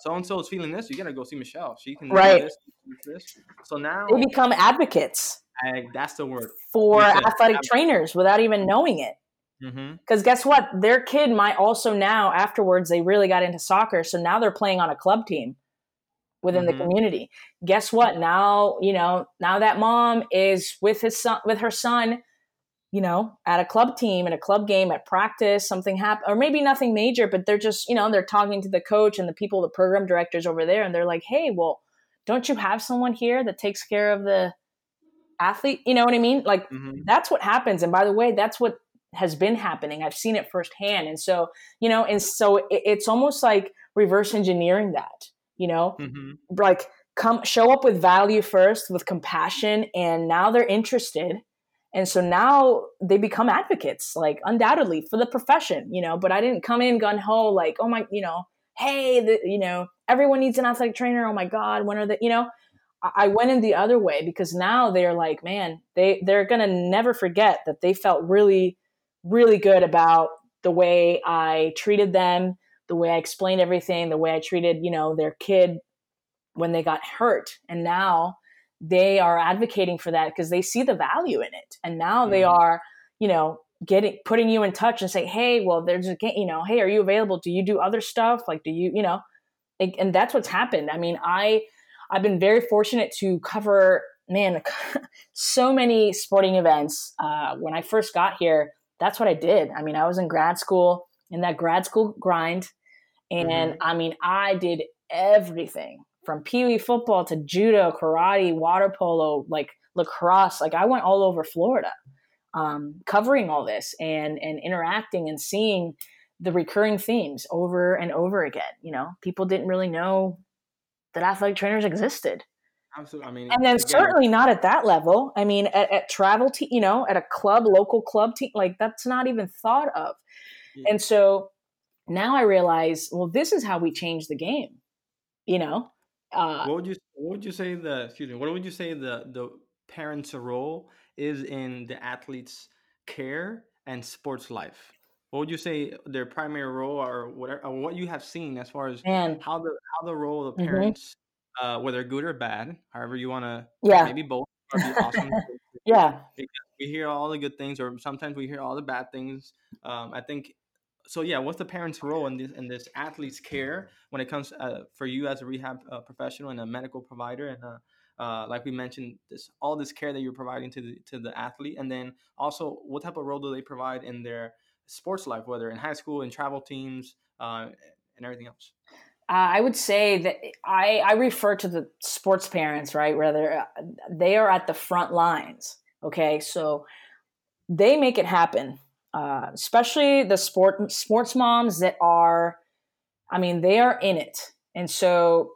A: so and so is feeling this, you gotta go see Michelle. She can
B: right.
A: do this, this. So now
B: they become advocates.
A: I, that's the word
B: for athletic trainers without even knowing it. Because mm-hmm. guess what? Their kid might also now afterwards they really got into soccer, so now they're playing on a club team within mm-hmm. the community. Guess what? Now, you know, now that mom is with his son with her son, you know, at a club team, at a club game, at practice, something happened or maybe nothing major, but they're just, you know, they're talking to the coach and the people, the program directors over there, and they're like, Hey, well, don't you have someone here that takes care of the athlete? You know what I mean? Like mm-hmm. that's what happens. And by the way, that's what has been happening. I've seen it firsthand. And so, you know, and so it, it's almost like reverse engineering that you know? Mm-hmm. like come show up with value first with compassion and now they're interested. And so now they become advocates like undoubtedly for the profession you know? But i didn't come in gun ho like oh my you know hey the, you know everyone needs an athletic trainer. Oh my god when are the you know? I went in the other way because now they're like, man, they they're gonna never forget that they felt really, really good about the way I treated them, the way I explained everything, the way I treated, you know, their kid when they got hurt. And now they are advocating for that because they see the value in it. And now mm-hmm. they are, you know, getting putting you in touch and say, hey, well, there's a you know, hey, are you available? Do you do other stuff? Like, do you, you know, and, and that's what's happened. I mean, I I've been very fortunate to cover man so many sporting events. Uh, when I first got here, that's what I did. I mean, I was in grad school in that grad school grind. And mm-hmm. I mean, I did everything from pee wee football to judo, karate, water polo, like lacrosse. Like I went all over Florida, um, covering all this and and interacting and seeing the recurring themes over and over again. You know, people didn't really know that athletic trainers existed.
A: Absolutely. I mean,
B: and then again, certainly not at that level. I mean, at, at travel, te- you know, at a club, local club team, like that's not even thought of. Yeah. And so now I realize, well, this is how we change the game. You know,
A: uh, what would you what would you say the excuse me? What would you say the the parents' role is in the athlete's care and sports life? What would you say their primary role or whatever, or what you have seen as far as Man. how the how the role of the mm-hmm. parents, mm-hmm. uh, whether good or bad, however you want to,
B: yeah,
A: maybe both, be awesome.
B: yeah,
A: we hear all the good things, or sometimes we hear all the bad things. Um, I think so yeah what's the parents role in this in this athlete's care when it comes uh, for you as a rehab uh, professional and a medical provider and uh, uh, like we mentioned this all this care that you're providing to the to the athlete and then also what type of role do they provide in their sports life whether in high school in travel teams uh, and everything else
B: uh, I would say that I, I refer to the sports parents, right? Where they are at the front lines. Okay, so they make it happen uh, especially the sport sports moms that are, I mean, they are in it, and so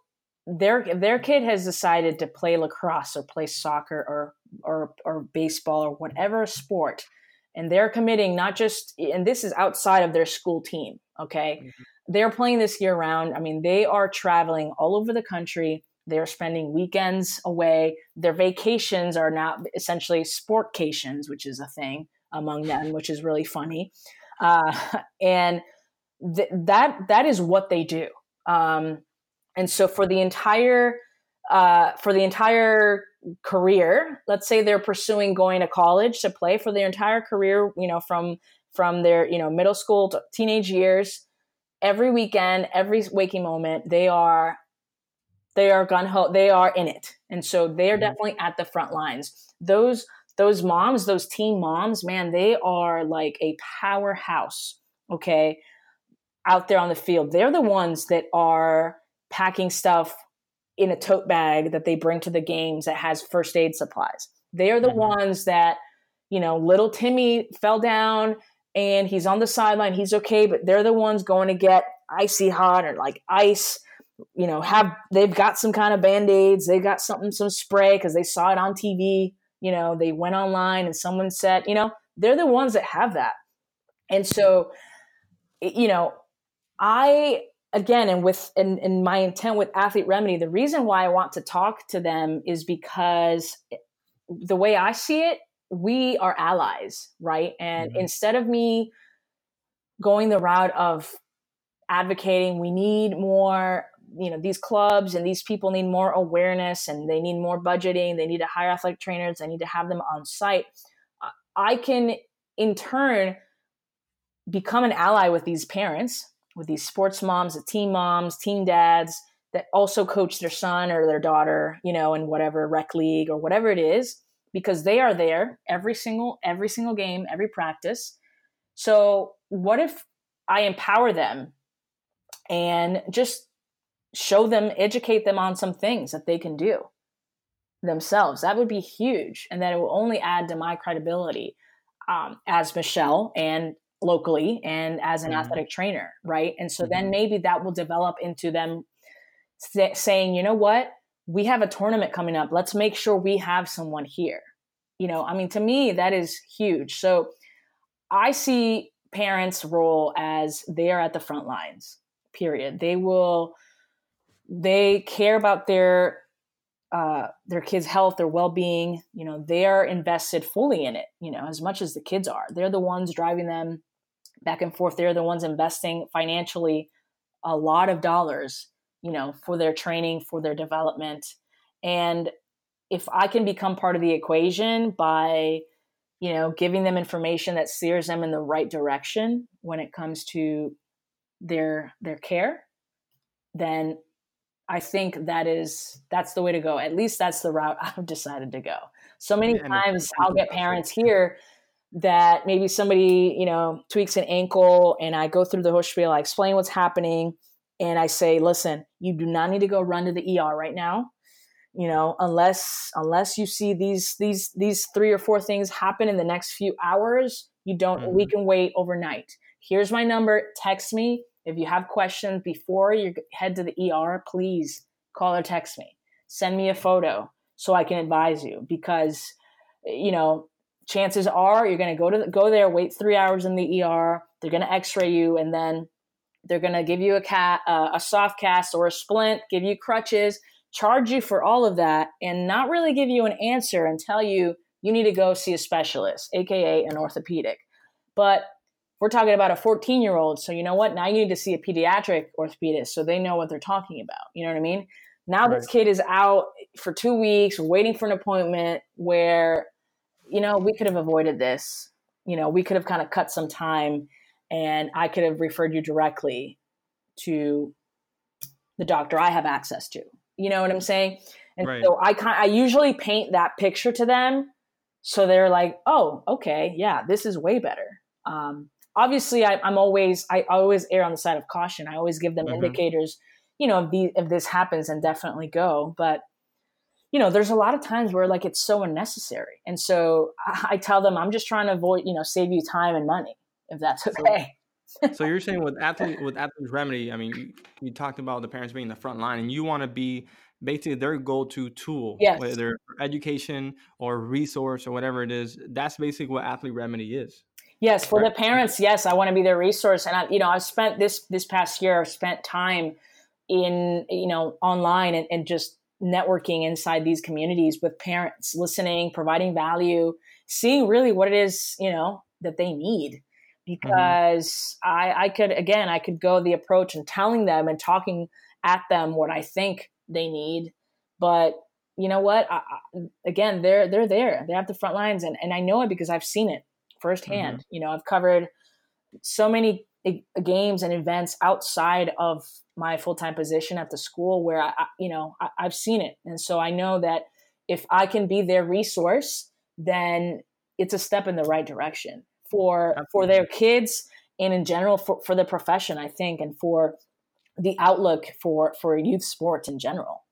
B: their their kid has decided to play lacrosse or play soccer or or or baseball or whatever sport, and they're committing not just and this is outside of their school team. Okay, mm-hmm. they're playing this year round. I mean, they are traveling all over the country. They're spending weekends away. Their vacations are now essentially sportcations, which is a thing among them, which is really funny. Uh, and th- that that is what they do. Um, and so for the entire uh, for the entire career, let's say they're pursuing going to college to play for their entire career, you know, from from their you know middle school to teenage years, every weekend, every waking moment, they are they are gun ho, they are in it, and so they are mm-hmm. definitely at the front lines. Those those moms, those teen moms, man, they are like a powerhouse, okay, out there on the field. They're the ones that are packing stuff in a tote bag that they bring to the games that has first aid supplies. They are the mm-hmm. ones that, you know, little Timmy fell down and he's on the sideline, he's okay, but they're the ones going to get icy hot or like ice you know have they've got some kind of band-aids they've got something some spray because they saw it on tv you know, they went online and someone said, you know, they're the ones that have that. And so, you know, I again and with and, and my intent with athlete remedy the reason why i want to talk to them is because the way i see it we are allies right and mm-hmm. instead of me going the route of advocating we need more you know these clubs and these people need more awareness and they need more budgeting. They need to hire athletic trainers. They need to have them on site. I can in turn become an ally with these parents with these sports moms, the team moms, team dads that also coach their son or their daughter, you know, in whatever rec league or whatever it is, because they are there every single every single game, every practice. So what if I empower them and just show them, educate them on some things that they can do themselves? That would be huge, and then it will only add to my credibility um, as Michelle and locally and as an mm-hmm. athletic trainer, right? And so mm-hmm. then maybe that will develop into them saying, you know what, we have a tournament coming up. Let's make sure we have someone here. You know, I mean, to me, that is huge. So I see parents' role as they are at the front lines, period. They will, they care about their uh, their kids' health, their well-being. You know, they are invested fully in it. You know, as much as the kids are. They're the ones driving them back and forth. They're the ones investing financially a lot of dollars, you know, for their training, for their development. And if I can become part of the equation by, you know, giving them information that steers them in the right direction when it comes to their their care, then I think that is that's the way to go. At least that's the route I've decided to go. So many yeah, times I'll get parents here that maybe somebody, you know, tweaks an ankle and I go through the whole spiel, I explain what's happening, and I say, listen, you do not need to go run to the ER right now. You know, unless unless you see these these these three or four things happen in the next few hours, you don't mm-hmm. we can wait overnight. Here's my number, text me. If you have questions before you head to the ER, please call or text me. Send me a photo so I can advise you because you know chances are you're going to go to go there, wait three hours in the ER. They're going to X-ray you, and then they're going to give you a cat, uh, a soft cast or a splint, give you crutches, charge you for all of that, and not really give you an answer and tell you you need to go see a specialist, aka an orthopedic. But we're talking about a 14 year old, so you know what? Now you need to see a pediatric orthopedist so they know what they're talking about. You know what I mean? Now right. this kid is out for two weeks waiting for an appointment where you know, we could have avoided this. You know, we could have kind of cut some time and I could have referred you directly to the doctor I have access to. You know what I'm saying? And right. so I I usually paint that picture to them so they're like, "Oh, okay, yeah, this is way better." Um, obviously, I, am always I always err on the side of caution. I always give them mm-hmm. indicators. You know, if, the, if this happens, and definitely go. But you know, there's a lot of times where like it's so unnecessary. And so I, I tell them, I'm just trying to avoid, you know, save you time and money if that's okay.
A: So, so you're saying with athlete with athlete's remedy, I mean, you, you talked about the parents being the front line, and you want to be basically their go-to tool,
B: yes.
A: whether education or resource or whatever it is. That's basically what athlete remedy is.
B: Yes, for right. the parents, yes, I want to be their resource, and I, you know, I've spent this this past year, I've spent time in you know online and, and just networking inside these communities with parents, listening, providing value, seeing really what it is, you know, that they need. Because mm-hmm. I, I could, again, I could go the approach and telling them and talking at them what I think they need. But you know what? I, I, again, they're they're there. They have the front lines, and, and I know it because I've seen it firsthand. Mm-hmm. You know, I've covered so many games and events outside of my full-time position at the school where I, you know I, i've seen it and so i know that if i can be their resource then it's a step in the right direction for Absolutely. for their kids and in general for, for the profession i think and for the outlook for for youth sports in general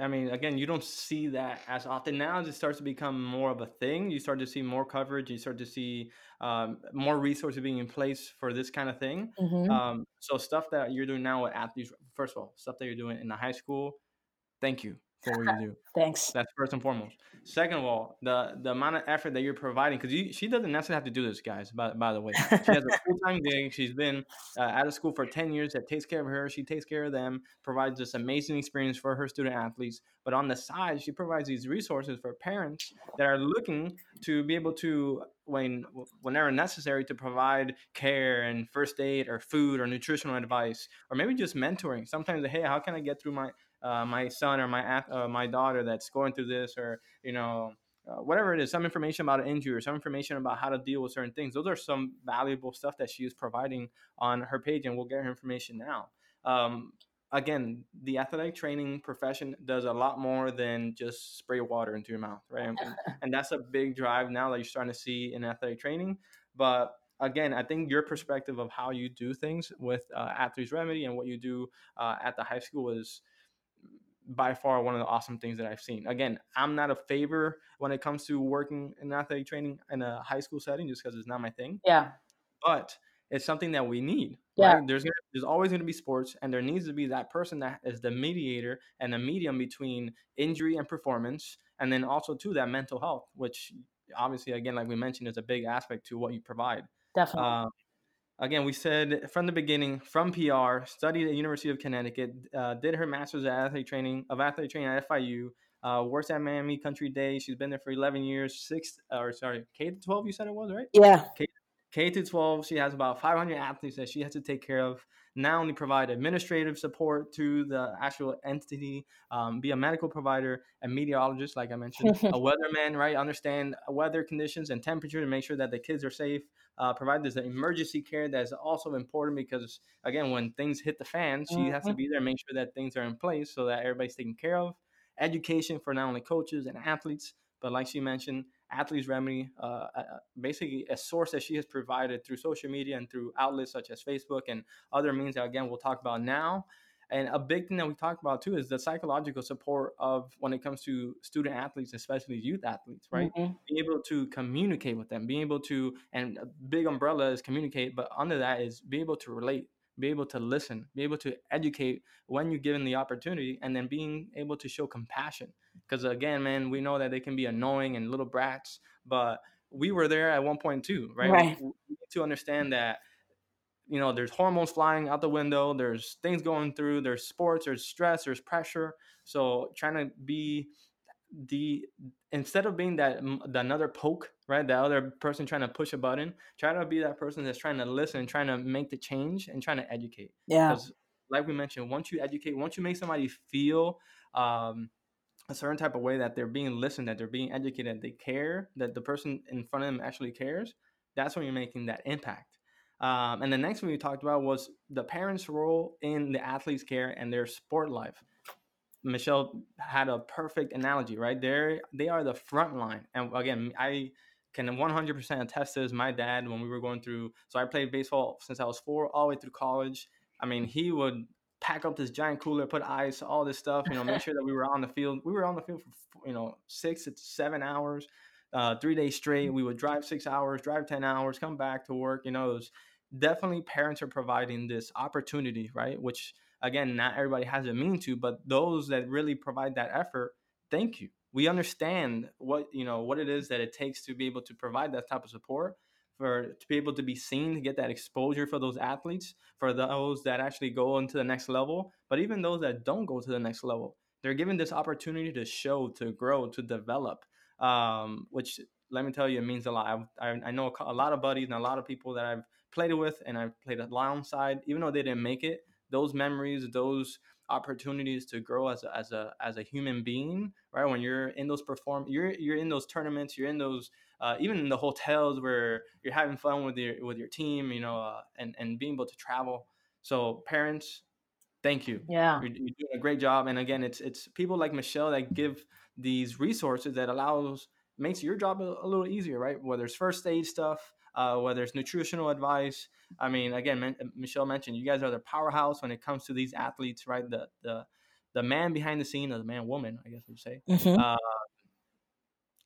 A: I mean, again, you don't see that as often now. As it starts to become more of a thing, you start to see more coverage. You start to see um, more resources being in place for this kind of thing. Mm-hmm. Um, so stuff that you're doing now with athletes, first of all, stuff that you're doing in the high school, thank you. For what you do.
B: Thanks.
A: That's first and foremost. Second of all, the the amount of effort that you're providing, because she doesn't necessarily have to do this, guys. By, by the way, she has a full time gig. She's been uh, out of school for ten years. That takes care of her. She takes care of them. Provides this amazing experience for her student athletes. But on the side, she provides these resources for parents that are looking to be able to, when whenever necessary, to provide care and first aid or food or nutritional advice or maybe just mentoring. Sometimes, hey, how can I get through my uh, my son or my uh, my daughter that's going through this, or you know, uh, whatever it is, some information about an injury or some information about how to deal with certain things. Those are some valuable stuff that she is providing on her page, and we'll get her information now. Um, again, the athletic training profession does a lot more than just spray water into your mouth, right? And, and that's a big drive now that you're starting to see in athletic training. But again, I think your perspective of how you do things with uh, Athletes Remedy and what you do uh, at the high school is by far one of the awesome things that I've seen. Again, I'm not a favor when it comes to working in athletic training in a high school setting just because it's not my thing.
B: Yeah.
A: But it's something that we need.
B: Yeah.
A: Right? There's gonna, there's always going to be sports, and there needs to be that person that is the mediator and the medium between injury and performance, and then also to that mental health, which obviously, again, like we mentioned, is a big aspect to what you provide.
B: Definitely. Um,
A: again, we said from the beginning, from PR, studied at University of Connecticut, uh, did her master's at athlete training of athlete training at FIU, uh, works at Miami Country Day. She's been there for 11 years, six or sorry, K to 12. You said it was right?
B: Yeah.
A: K, K to 12. She has about 500 athletes that she has to take care of. Not only provide administrative support to the actual entity, um, be a medical provider, a meteorologist, like I mentioned, a weatherman, right? Understand weather conditions and temperature to make sure that the kids are safe uh, provide this emergency care that's also important because again when things hit the fan she mm-hmm. has to mm-hmm. be there and make sure that things are in place so that everybody's taken care of education for not only coaches and athletes but like she mentioned athletes remedy uh, uh, basically a source that she has provided through social media and through outlets such as facebook and other means that again we'll talk about now and a big thing that we talked about too is the psychological support of when it comes to student athletes, especially youth athletes, right? Mm-hmm. Being able to communicate with them, being able to, and a big umbrella is communicate, but under that is be able to relate, be able to listen, be able to educate when you're given the opportunity, and then being able to show compassion. Because again, man, we know that they can be annoying and little brats, but we were there at one point too, right?
B: right.
A: We, we need to understand that you know there's hormones flying out the window there's things going through there's sports there's stress there's pressure so trying to be the instead of being that the another poke right the other person trying to push a button try to be that person that's trying to listen trying to make the change and trying to educate.
B: Yeah.
A: Because like we mentioned once you educate once you make somebody feel um, a certain type of way that they're being listened that they're being educated they care that the person in front of them actually cares that's when you're making that impact. Um, and the next one we talked about was the parents' role in the athlete's care and their sport life. Michelle had a perfect analogy, right? They they are the front line, and again, I can 100% attest to this. My dad, when we were going through, so I played baseball since I was four, all the way through college. I mean, he would pack up this giant cooler, put ice, all this stuff, you know, make sure that we were on the field. We were on the field for you know six to seven hours uh, three days straight. We would drive six hours, drive 10 hours, come back to work. You know, it was definitely parents are providing this opportunity, right? Which, again, not everybody has a mean to, but those that really provide that effort, thank you. We understand what, you know, what it is that it takes to be able to provide that type of support for to be able to be seen to get that exposure for those athletes for those that actually go into the next level but even those that don't go to the next level they're given this opportunity to show to grow to develop um, which let me tell you, it means a lot. I, I, know a lot of buddies and a lot of people that I've played with and I've played alongside, even though they didn't make it, those memories, those opportunities to grow as a, as a as a human being, right? When you're in those perform, you're you're in those tournaments, you're in those uh, even in the hotels where you're having fun with your with your team, you know, uh, and and being able to travel. So parents, thank you.
B: Yeah,
A: you're, you're, doing a great job. And again, it's it's people like Michelle that give these resources that allows makes your job a, a little easier, right? Whether it's first aid stuff, uh, whether it's nutritional advice. I mean, again, men- Michelle mentioned you guys are the powerhouse when it comes to these athletes, right? The the the man behind the scene, or the man woman, I guess we'd say. Mm-hmm. Uh,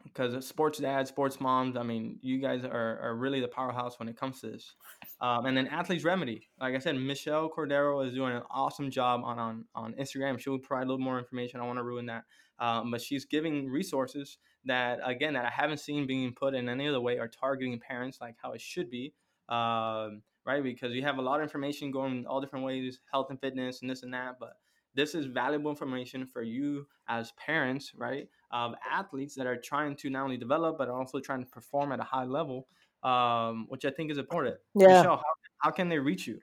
A: because sports dads, sports moms, I mean, you guys are, are really the powerhouse when it comes to this. Um, and then Athletes Remedy, like I said, Michelle Cordero is doing an awesome job on on, on Instagram. She will provide a little more information. I want to ruin that, um, but she's giving resources that again that I haven't seen being put in any other way are targeting parents like how it should be. Um, right? Because you have a lot of information going all different ways, health and fitness and this and that, but this is valuable information for you as parents, right? Of athletes that are trying to not only develop but also trying to perform at a high level, um, which I think is important. Yeah. Michelle, how, how can they reach you?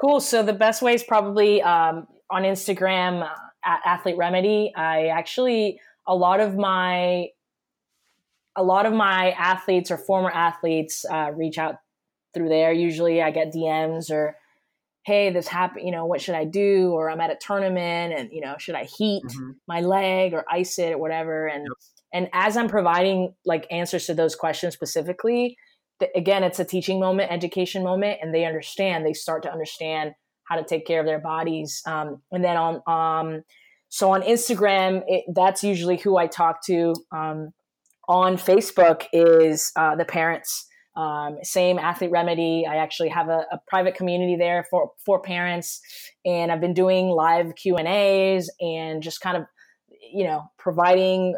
B: Cool. So the best way is probably um, on Instagram uh, at Athlete Remedy. I actually a lot of my a lot of my athletes or former athletes uh, reach out through there. Usually, I get DMs or hey, this happened, you know, what should I do? Or I'm at a tournament and, you know, should I heat mm-hmm. my leg or ice it or whatever? And, yep. and as I'm providing like answers to those questions specifically, th- again, it's a teaching moment, education moment, and they understand, they start to understand how to take care of their bodies. Um, and then on, um, so on Instagram, it, that's usually who I talk to. Um, on Facebook is uh, the parents um, same athlete remedy. I actually have a, a, private community there for for parents, and I've been doing live Q and A's and just kind of, you know, providing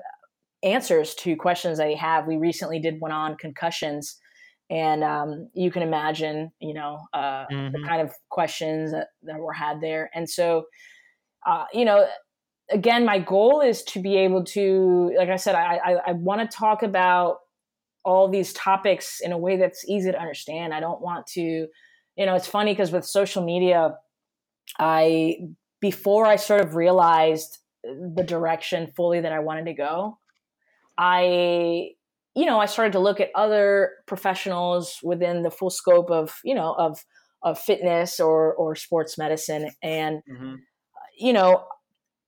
B: answers to questions that they have. We recently did one on concussions, and um, you can imagine, you know, uh, mm-hmm. the kind of questions that, that were had there. And so, uh, you know, again, my goal is to be able to, like I said, I, I, I want to talk about all these topics in a way that's easy to understand. I don't want to, you know, it's funny because with social media, I, before I sort of realized the direction fully that I wanted to go, I, you know, I started to look at other professionals within the full scope of, you know, of, of fitness or, or sports medicine. And, mm-hmm. you know,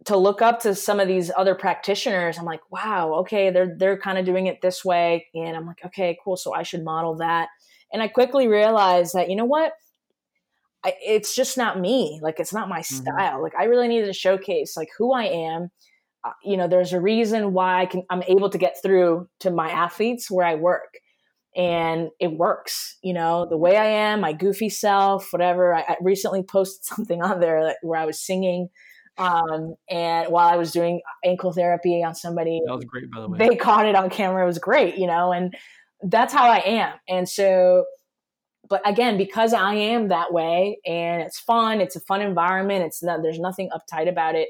B: to look up to some of these other practitioners i'm like wow okay they're they're kind of doing it this way and i'm like okay cool so i should model that and i quickly realized that you know what I, it's just not me like it's not my mm-hmm. style like i really needed to showcase like who i am uh, you know there's a reason why i can i'm able to get through to my athletes where i work and it works you know the way i am my goofy self whatever i, I recently posted something on there where i was singing um, and while I was doing ankle therapy on somebody,
A: that was great, by the way.
B: They caught it on camera. It was great, you know, and that's how I am. And so, but again, because I am that way and it's fun, it's a fun environment. It's not, there's nothing uptight about it.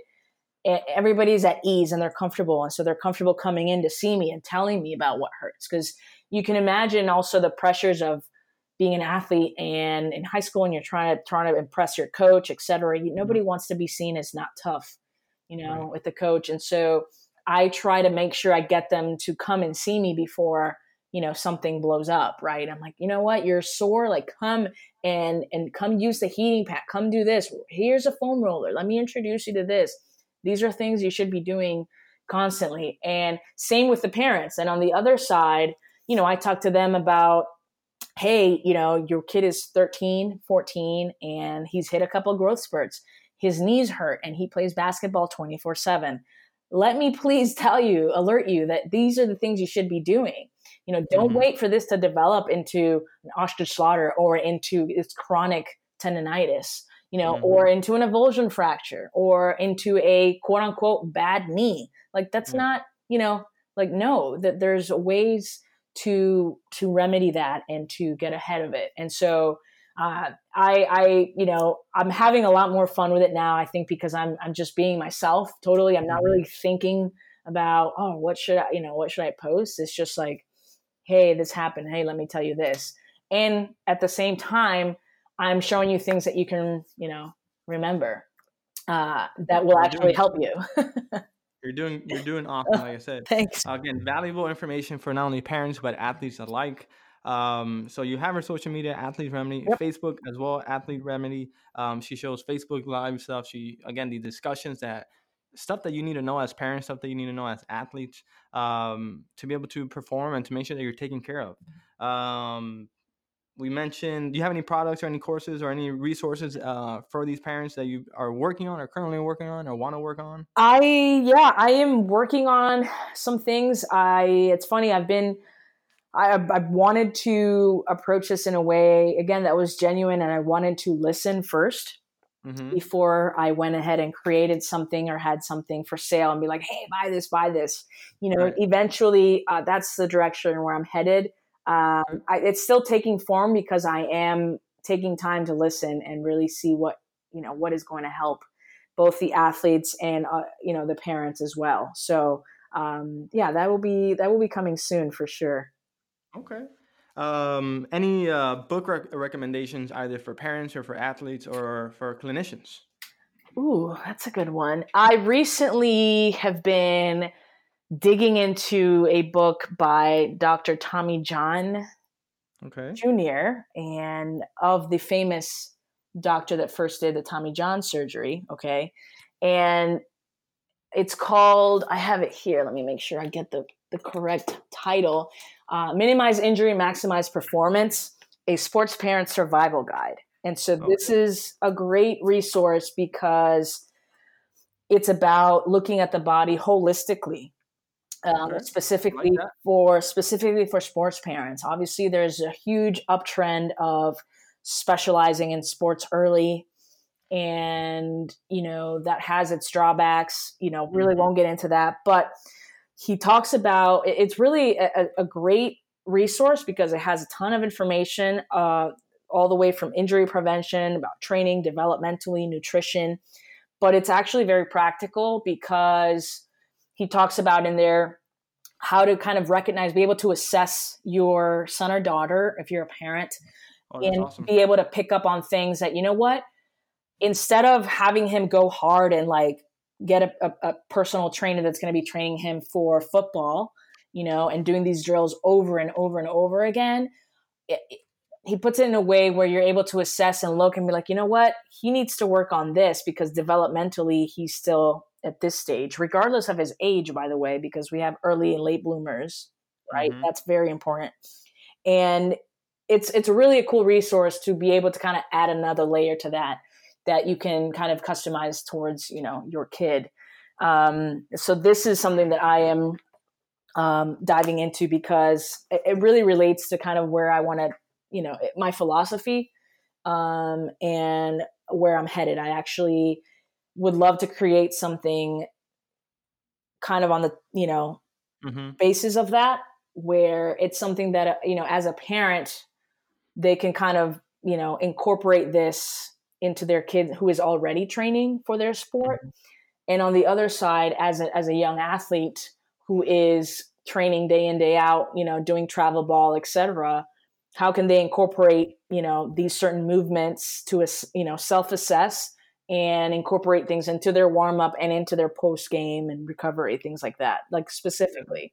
B: Everybody's at ease and they're comfortable. And so they're comfortable coming in to see me and telling me about what hurts. Cause you can imagine also the pressures of being an athlete and in high school and you're trying to trying to impress your coach, et cetera, you, nobody mm-hmm. wants to be seen as not tough, you know, right. with the coach. And so I try to make sure I get them to come and see me before, you know, something blows up, right? I'm like, you know what, you're sore, like come and and come use the heating pad, come do this. Here's a foam roller. Let me introduce you to this. These are things you should be doing constantly. And same with the parents. And on the other side, you know, I talk to them about hey, you know, your kid is 13, 14, and he's hit a couple growth spurts. His knees hurt and he plays basketball 24 7. Let me please tell you, alert you that these are the things you should be doing. You know, don't mm-hmm. wait for this to develop into an Osgood-Schlatter or into its chronic tendonitis, you know, mm-hmm. or into an avulsion fracture or into a quote unquote bad knee. Like that's mm-hmm. not, you know, like no, that there's ways to to remedy that and to get ahead of it. And so uh, I, I, you know, I'm having a lot more fun with it now. I think because I'm, I'm just being myself totally. I'm not mm-hmm. really thinking about, oh, what should I, you know, what should I post? It's just like, hey, this happened. Hey, let me tell you this. And at the same time, I'm showing you things that you can, you know, remember uh, that will actually help you.
A: You're doing you're doing awesome, like I said.
B: Thanks.
A: Again, valuable information for not only parents but athletes alike. Um, so you have her social media, Athlete Remedy, yep. Facebook as well, Athlete Remedy. Um, she shows Facebook live stuff. She again the discussions that stuff that you need to know as parents, stuff that you need to know as athletes, um, to be able to perform and to make sure that you're taken care of. Um, we mentioned. Do you have any products or any courses or any resources uh, for these parents that you are working on or currently working on or want to work on?
B: I yeah, I am working on some things. I it's funny. I've been I, I wanted to approach this in a way again that was genuine, and I wanted to listen 1st mm-hmm. before I went ahead and created something or had something for sale and be like, "Hey, buy this, buy this." You know, right. eventually, uh, that's the direction where I'm headed. Um, I, it's still taking form because I am taking time to listen and really see what you know what is going to help both the athletes and uh, you know the parents as well. So um, yeah, that will be that will be coming soon for sure.
A: Okay. Um, any uh, book rec- recommendations either for parents or for athletes or for clinicians?
B: Ooh, that's a good one. I recently have been digging into a book by Dr. Tommy John
A: okay.
B: Jr. and of the famous doctor that first did the Tommy John surgery. Okay. And it's called, I have it here. Let me make sure I get the, the correct title uh, Minimize Injury, Maximize Performance, a sports parent survival guide. And so okay. this is a great resource because it's about looking at the body holistically. Um, okay. specifically like for specifically for sports parents obviously there's a huge uptrend of specializing in sports early and you know that has its drawbacks you know really mm-hmm. won't get into that but he talks about it's really a, a, great resource because it has a ton of information uh, all the way from injury prevention about training developmentally nutrition but it's actually very practical because he talks about in there how to kind of recognize be able to assess your son or daughter if you're a parent oh, and awesome. be able to pick up on things that you know what instead of having him go hard and like get a, a, a personal trainer that's going to be training him for football, you know, and doing these drills over and over and over again. It, it, he puts it in a way where you're able to assess and look and be like, you know what, he needs to work on this because developmentally he's still at this stage, regardless of his age, by the way, because we have early and late bloomers, right? Mm-hmm. That's very important. And it's it's really a cool resource to be able to kind of add another layer to that that you can kind of customize towards you know your kid um, so this is something that i am um, diving into because it, it, really relates to kind of where i want to you know my philosophy um, and where i'm headed i actually would love to create something kind of on the you know mm-hmm. basis of that where it's something that you know as a parent they can kind of you know incorporate this into their kid who is already training for their sport. Mm-hmm. And on the other side, as a, as a young athlete who is training day in day out, you know, doing travel ball, etc., how can they incorporate, you know, these certain movements to, you know, self assess and incorporate things into their warm up and into their post game and recovery, things like that, like specifically.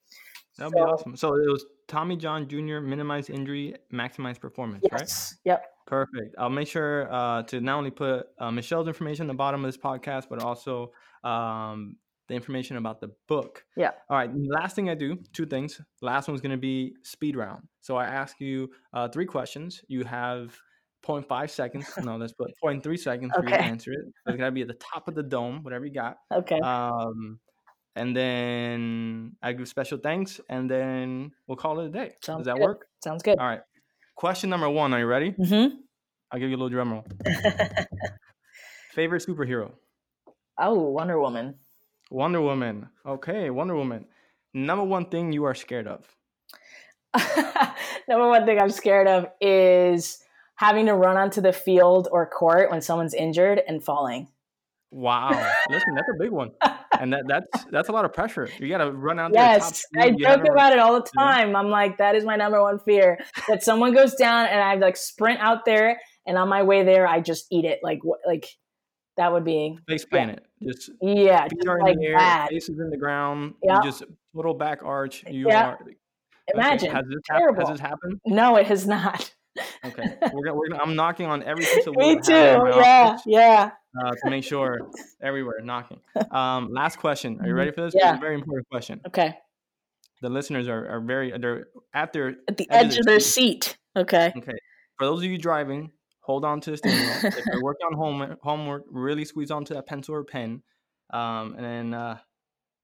A: That'd so, be awesome. So it was Tommy John Jr. minimize injury, maximize performance, yes. right?
B: Yep.
A: Perfect. I'll make sure uh, to not only put uh, Michelle's information at the bottom of this podcast, but also um, the information about the book.
B: Yeah.
A: All right. Last thing I do, two things. Last one's going to be speed round. So I ask you uh, three questions. You have 0.5 seconds. no, let's put 0.3 seconds okay. for you to answer it. It's got to be at the top of the dome, whatever you got.
B: Okay.
A: Um, and then I give special thanks, and then we'll call it a day. Sounds Does that
B: good.
A: work?
B: Sounds good.
A: All right. Question number one. Are you ready?
B: Mm-hmm.
A: I'll give you a little drum roll. Favorite superhero?
B: Oh, Wonder Woman.
A: Wonder Woman. Okay, Wonder Woman. Number one thing you are scared of?
B: Number one thing I'm scared of is having to run onto the field or court when someone's injured and falling.
A: Wow. Listen, that's a big one. And that, that's that's a lot of pressure. You got to run out
B: yes, I joke about it all the time. Yeah. I'm like, that is my number one fear that someone goes down and I like sprint out there, and on my way there, I just eat it. Like what? Like that would be
A: face plant yeah. it. Just
B: yeah, just like
A: in the air, bad. faces in the ground. Yep. You just total back arch. You yep. are.
B: Imagine. Okay.
A: Has, this hap- has this happened?
B: No, it has not.
A: Okay, we're gonna, we're gonna, I'm knocking on every
B: wood. Me too. Yeah, yeah
A: uh, to make sure everywhere knocking. Um, last question. Are you ready for this?
B: Yeah.
A: very important question.
B: Okay.
A: The listeners are, are very they're at their
B: at the edge, edge of their seat. seat. Okay.
A: Okay. for those of you driving, hold on to the steering wheel. if you're working on homework, homework, really squeeze onto that pencil or pen. Um, and then, uh,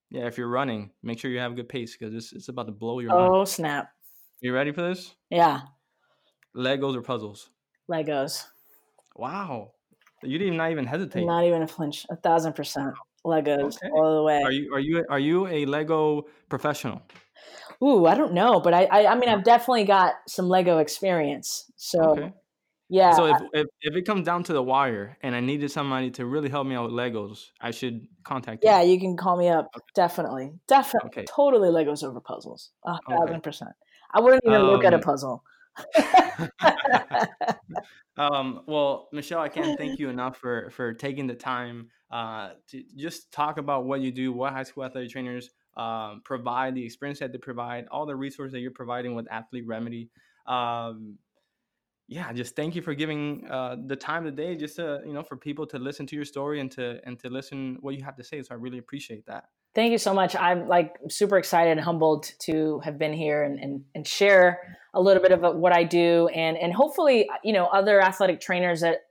A: yeah, if you're running, make sure you have a good pace because it's, it's about to blow your
B: oh,
A: mind.
B: snap.
A: You ready for this?
B: Yeah.
A: Legos or puzzles?
B: Legos.
A: Wow. You didn't not even hesitate.
B: Not even a flinch. A thousand percent. Legos
A: Okay.
B: all the way.
A: Are you are you are you a Lego professional?
B: Ooh, I don't know, but I, I, I mean, I've definitely got some Lego experience. So
A: Okay.
B: yeah,
A: So if, if if it comes down to the wire and I needed somebody to really help me out with Legos, I should contact you.
B: yeah, you can call me up. Definitely, definitely,
A: Okay.
B: totally Legos over puzzles. A
A: Okay.
B: thousand percent. I wouldn't even look at a
A: Um,
B: puzzle.
A: um, well, Michelle, I can't thank you enough for for taking the time uh, to just talk about what you do, what high school athletic trainers um, provide, the experience that they provide, all the resources that you're providing with Athlete Remedy. Um, yeah, just thank you for giving uh, the time today, just to you know, for people to listen to your story and to and to listen what you have to say. So I really appreciate that.
B: Thank you so much. I'm like super excited and humbled to have been here and, and, and share a little bit of what I do. And, and hopefully, you know, other athletic trainers that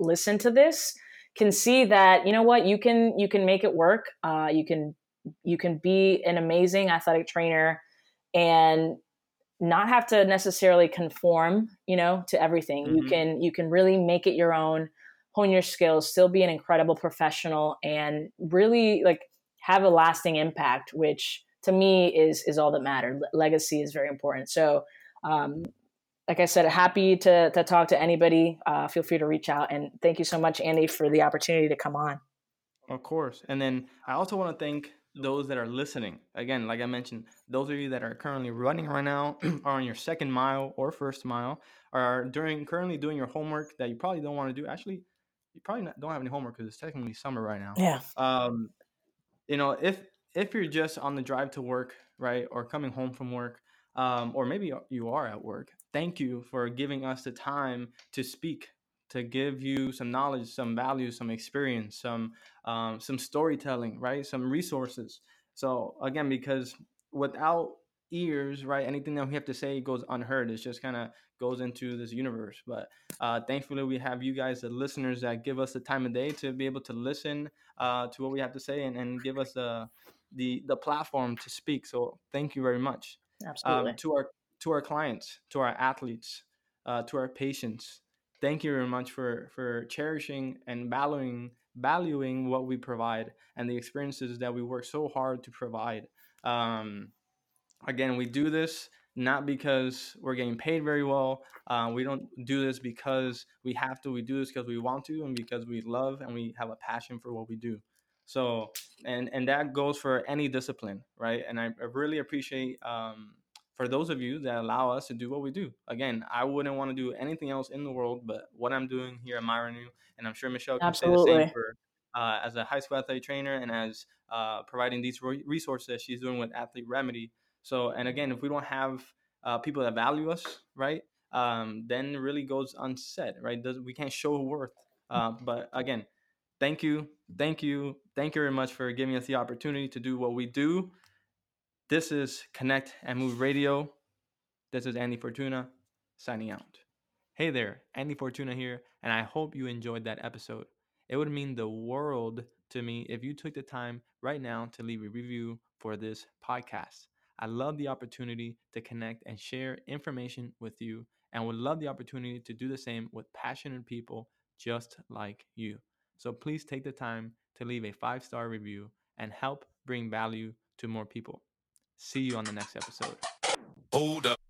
B: listen to this can see that, you know what, you can, you can make it work. Uh, you can, you can be an amazing athletic trainer and not have to necessarily conform, you know, to everything. You
A: Mhm.
B: can, you can really make it your own, hone your skills, still be an incredible professional and really like have a lasting impact, which to me is is all that matters. Le- Legacy is very important. So, um, like I said, happy to to talk to anybody. Uh, feel free to reach out, and thank you so much, Andy, for the opportunity to come on.
A: Of course. And then I also want to thank those that are listening. Again, like I mentioned, those of you that are currently running right now, are on your second mile or first mile, are during currently doing your homework that you probably don't want to do. Actually, you probably not, don't have any homework because it's technically summer right now.
B: Yeah,
A: Um, you know, if if you're just on the drive to work, right, or coming home from work, um, or maybe you are at work, thank you for giving us the time to speak, to give you some knowledge, some value, some experience, some um, some storytelling, right, some resources. So again, because without ears, right, anything that we have to say goes unheard. It just kind of goes into this universe. But uh, thankfully, we have you guys, the listeners, that give us the time of day to be able to listen uh, to what we have to say and, and give us the, the the platform to speak. So thank you very much
B: absolutely.
A: um, to our to our clients, to our athletes, uh, to our patients. Thank you very much for for cherishing and valuing valuing what we provide and the experiences that we work so hard to provide. Um, again, we do this not because we're getting paid very well. Uh, we don't do this because we have to. We do this because we want to and because we love and we have a passion for what we do. So, and and that goes for any discipline, right? And I, I really appreciate um, for those of you that allow us to do what we do. Again, I wouldn't want to do anything else in the world, but what I'm doing here at MyRenew, and I'm sure Michelle can say the same for uh, as a high school athlete trainer and as uh, providing these resources that she's doing with Athlete Remedy. So, and again, if we don't have uh, people that value us, right, um, then it really goes unsaid, right? Does we can't show worth. Uh, but again, thank you, thank you, thank you very much for giving us the opportunity to do what we do. This is Connect and Move Radio. This is Andy Fortuna signing out. Hey there, Andy Fortuna here, and I hope you enjoyed that episode. It would mean the world to me if you took the time right now to leave a review for this podcast. I love the opportunity to connect and share information with you, and would love the opportunity to do the same with passionate people just like you. So please take the time to leave a five star review and help bring value to more people. See you on the next episode.
C: Hold up.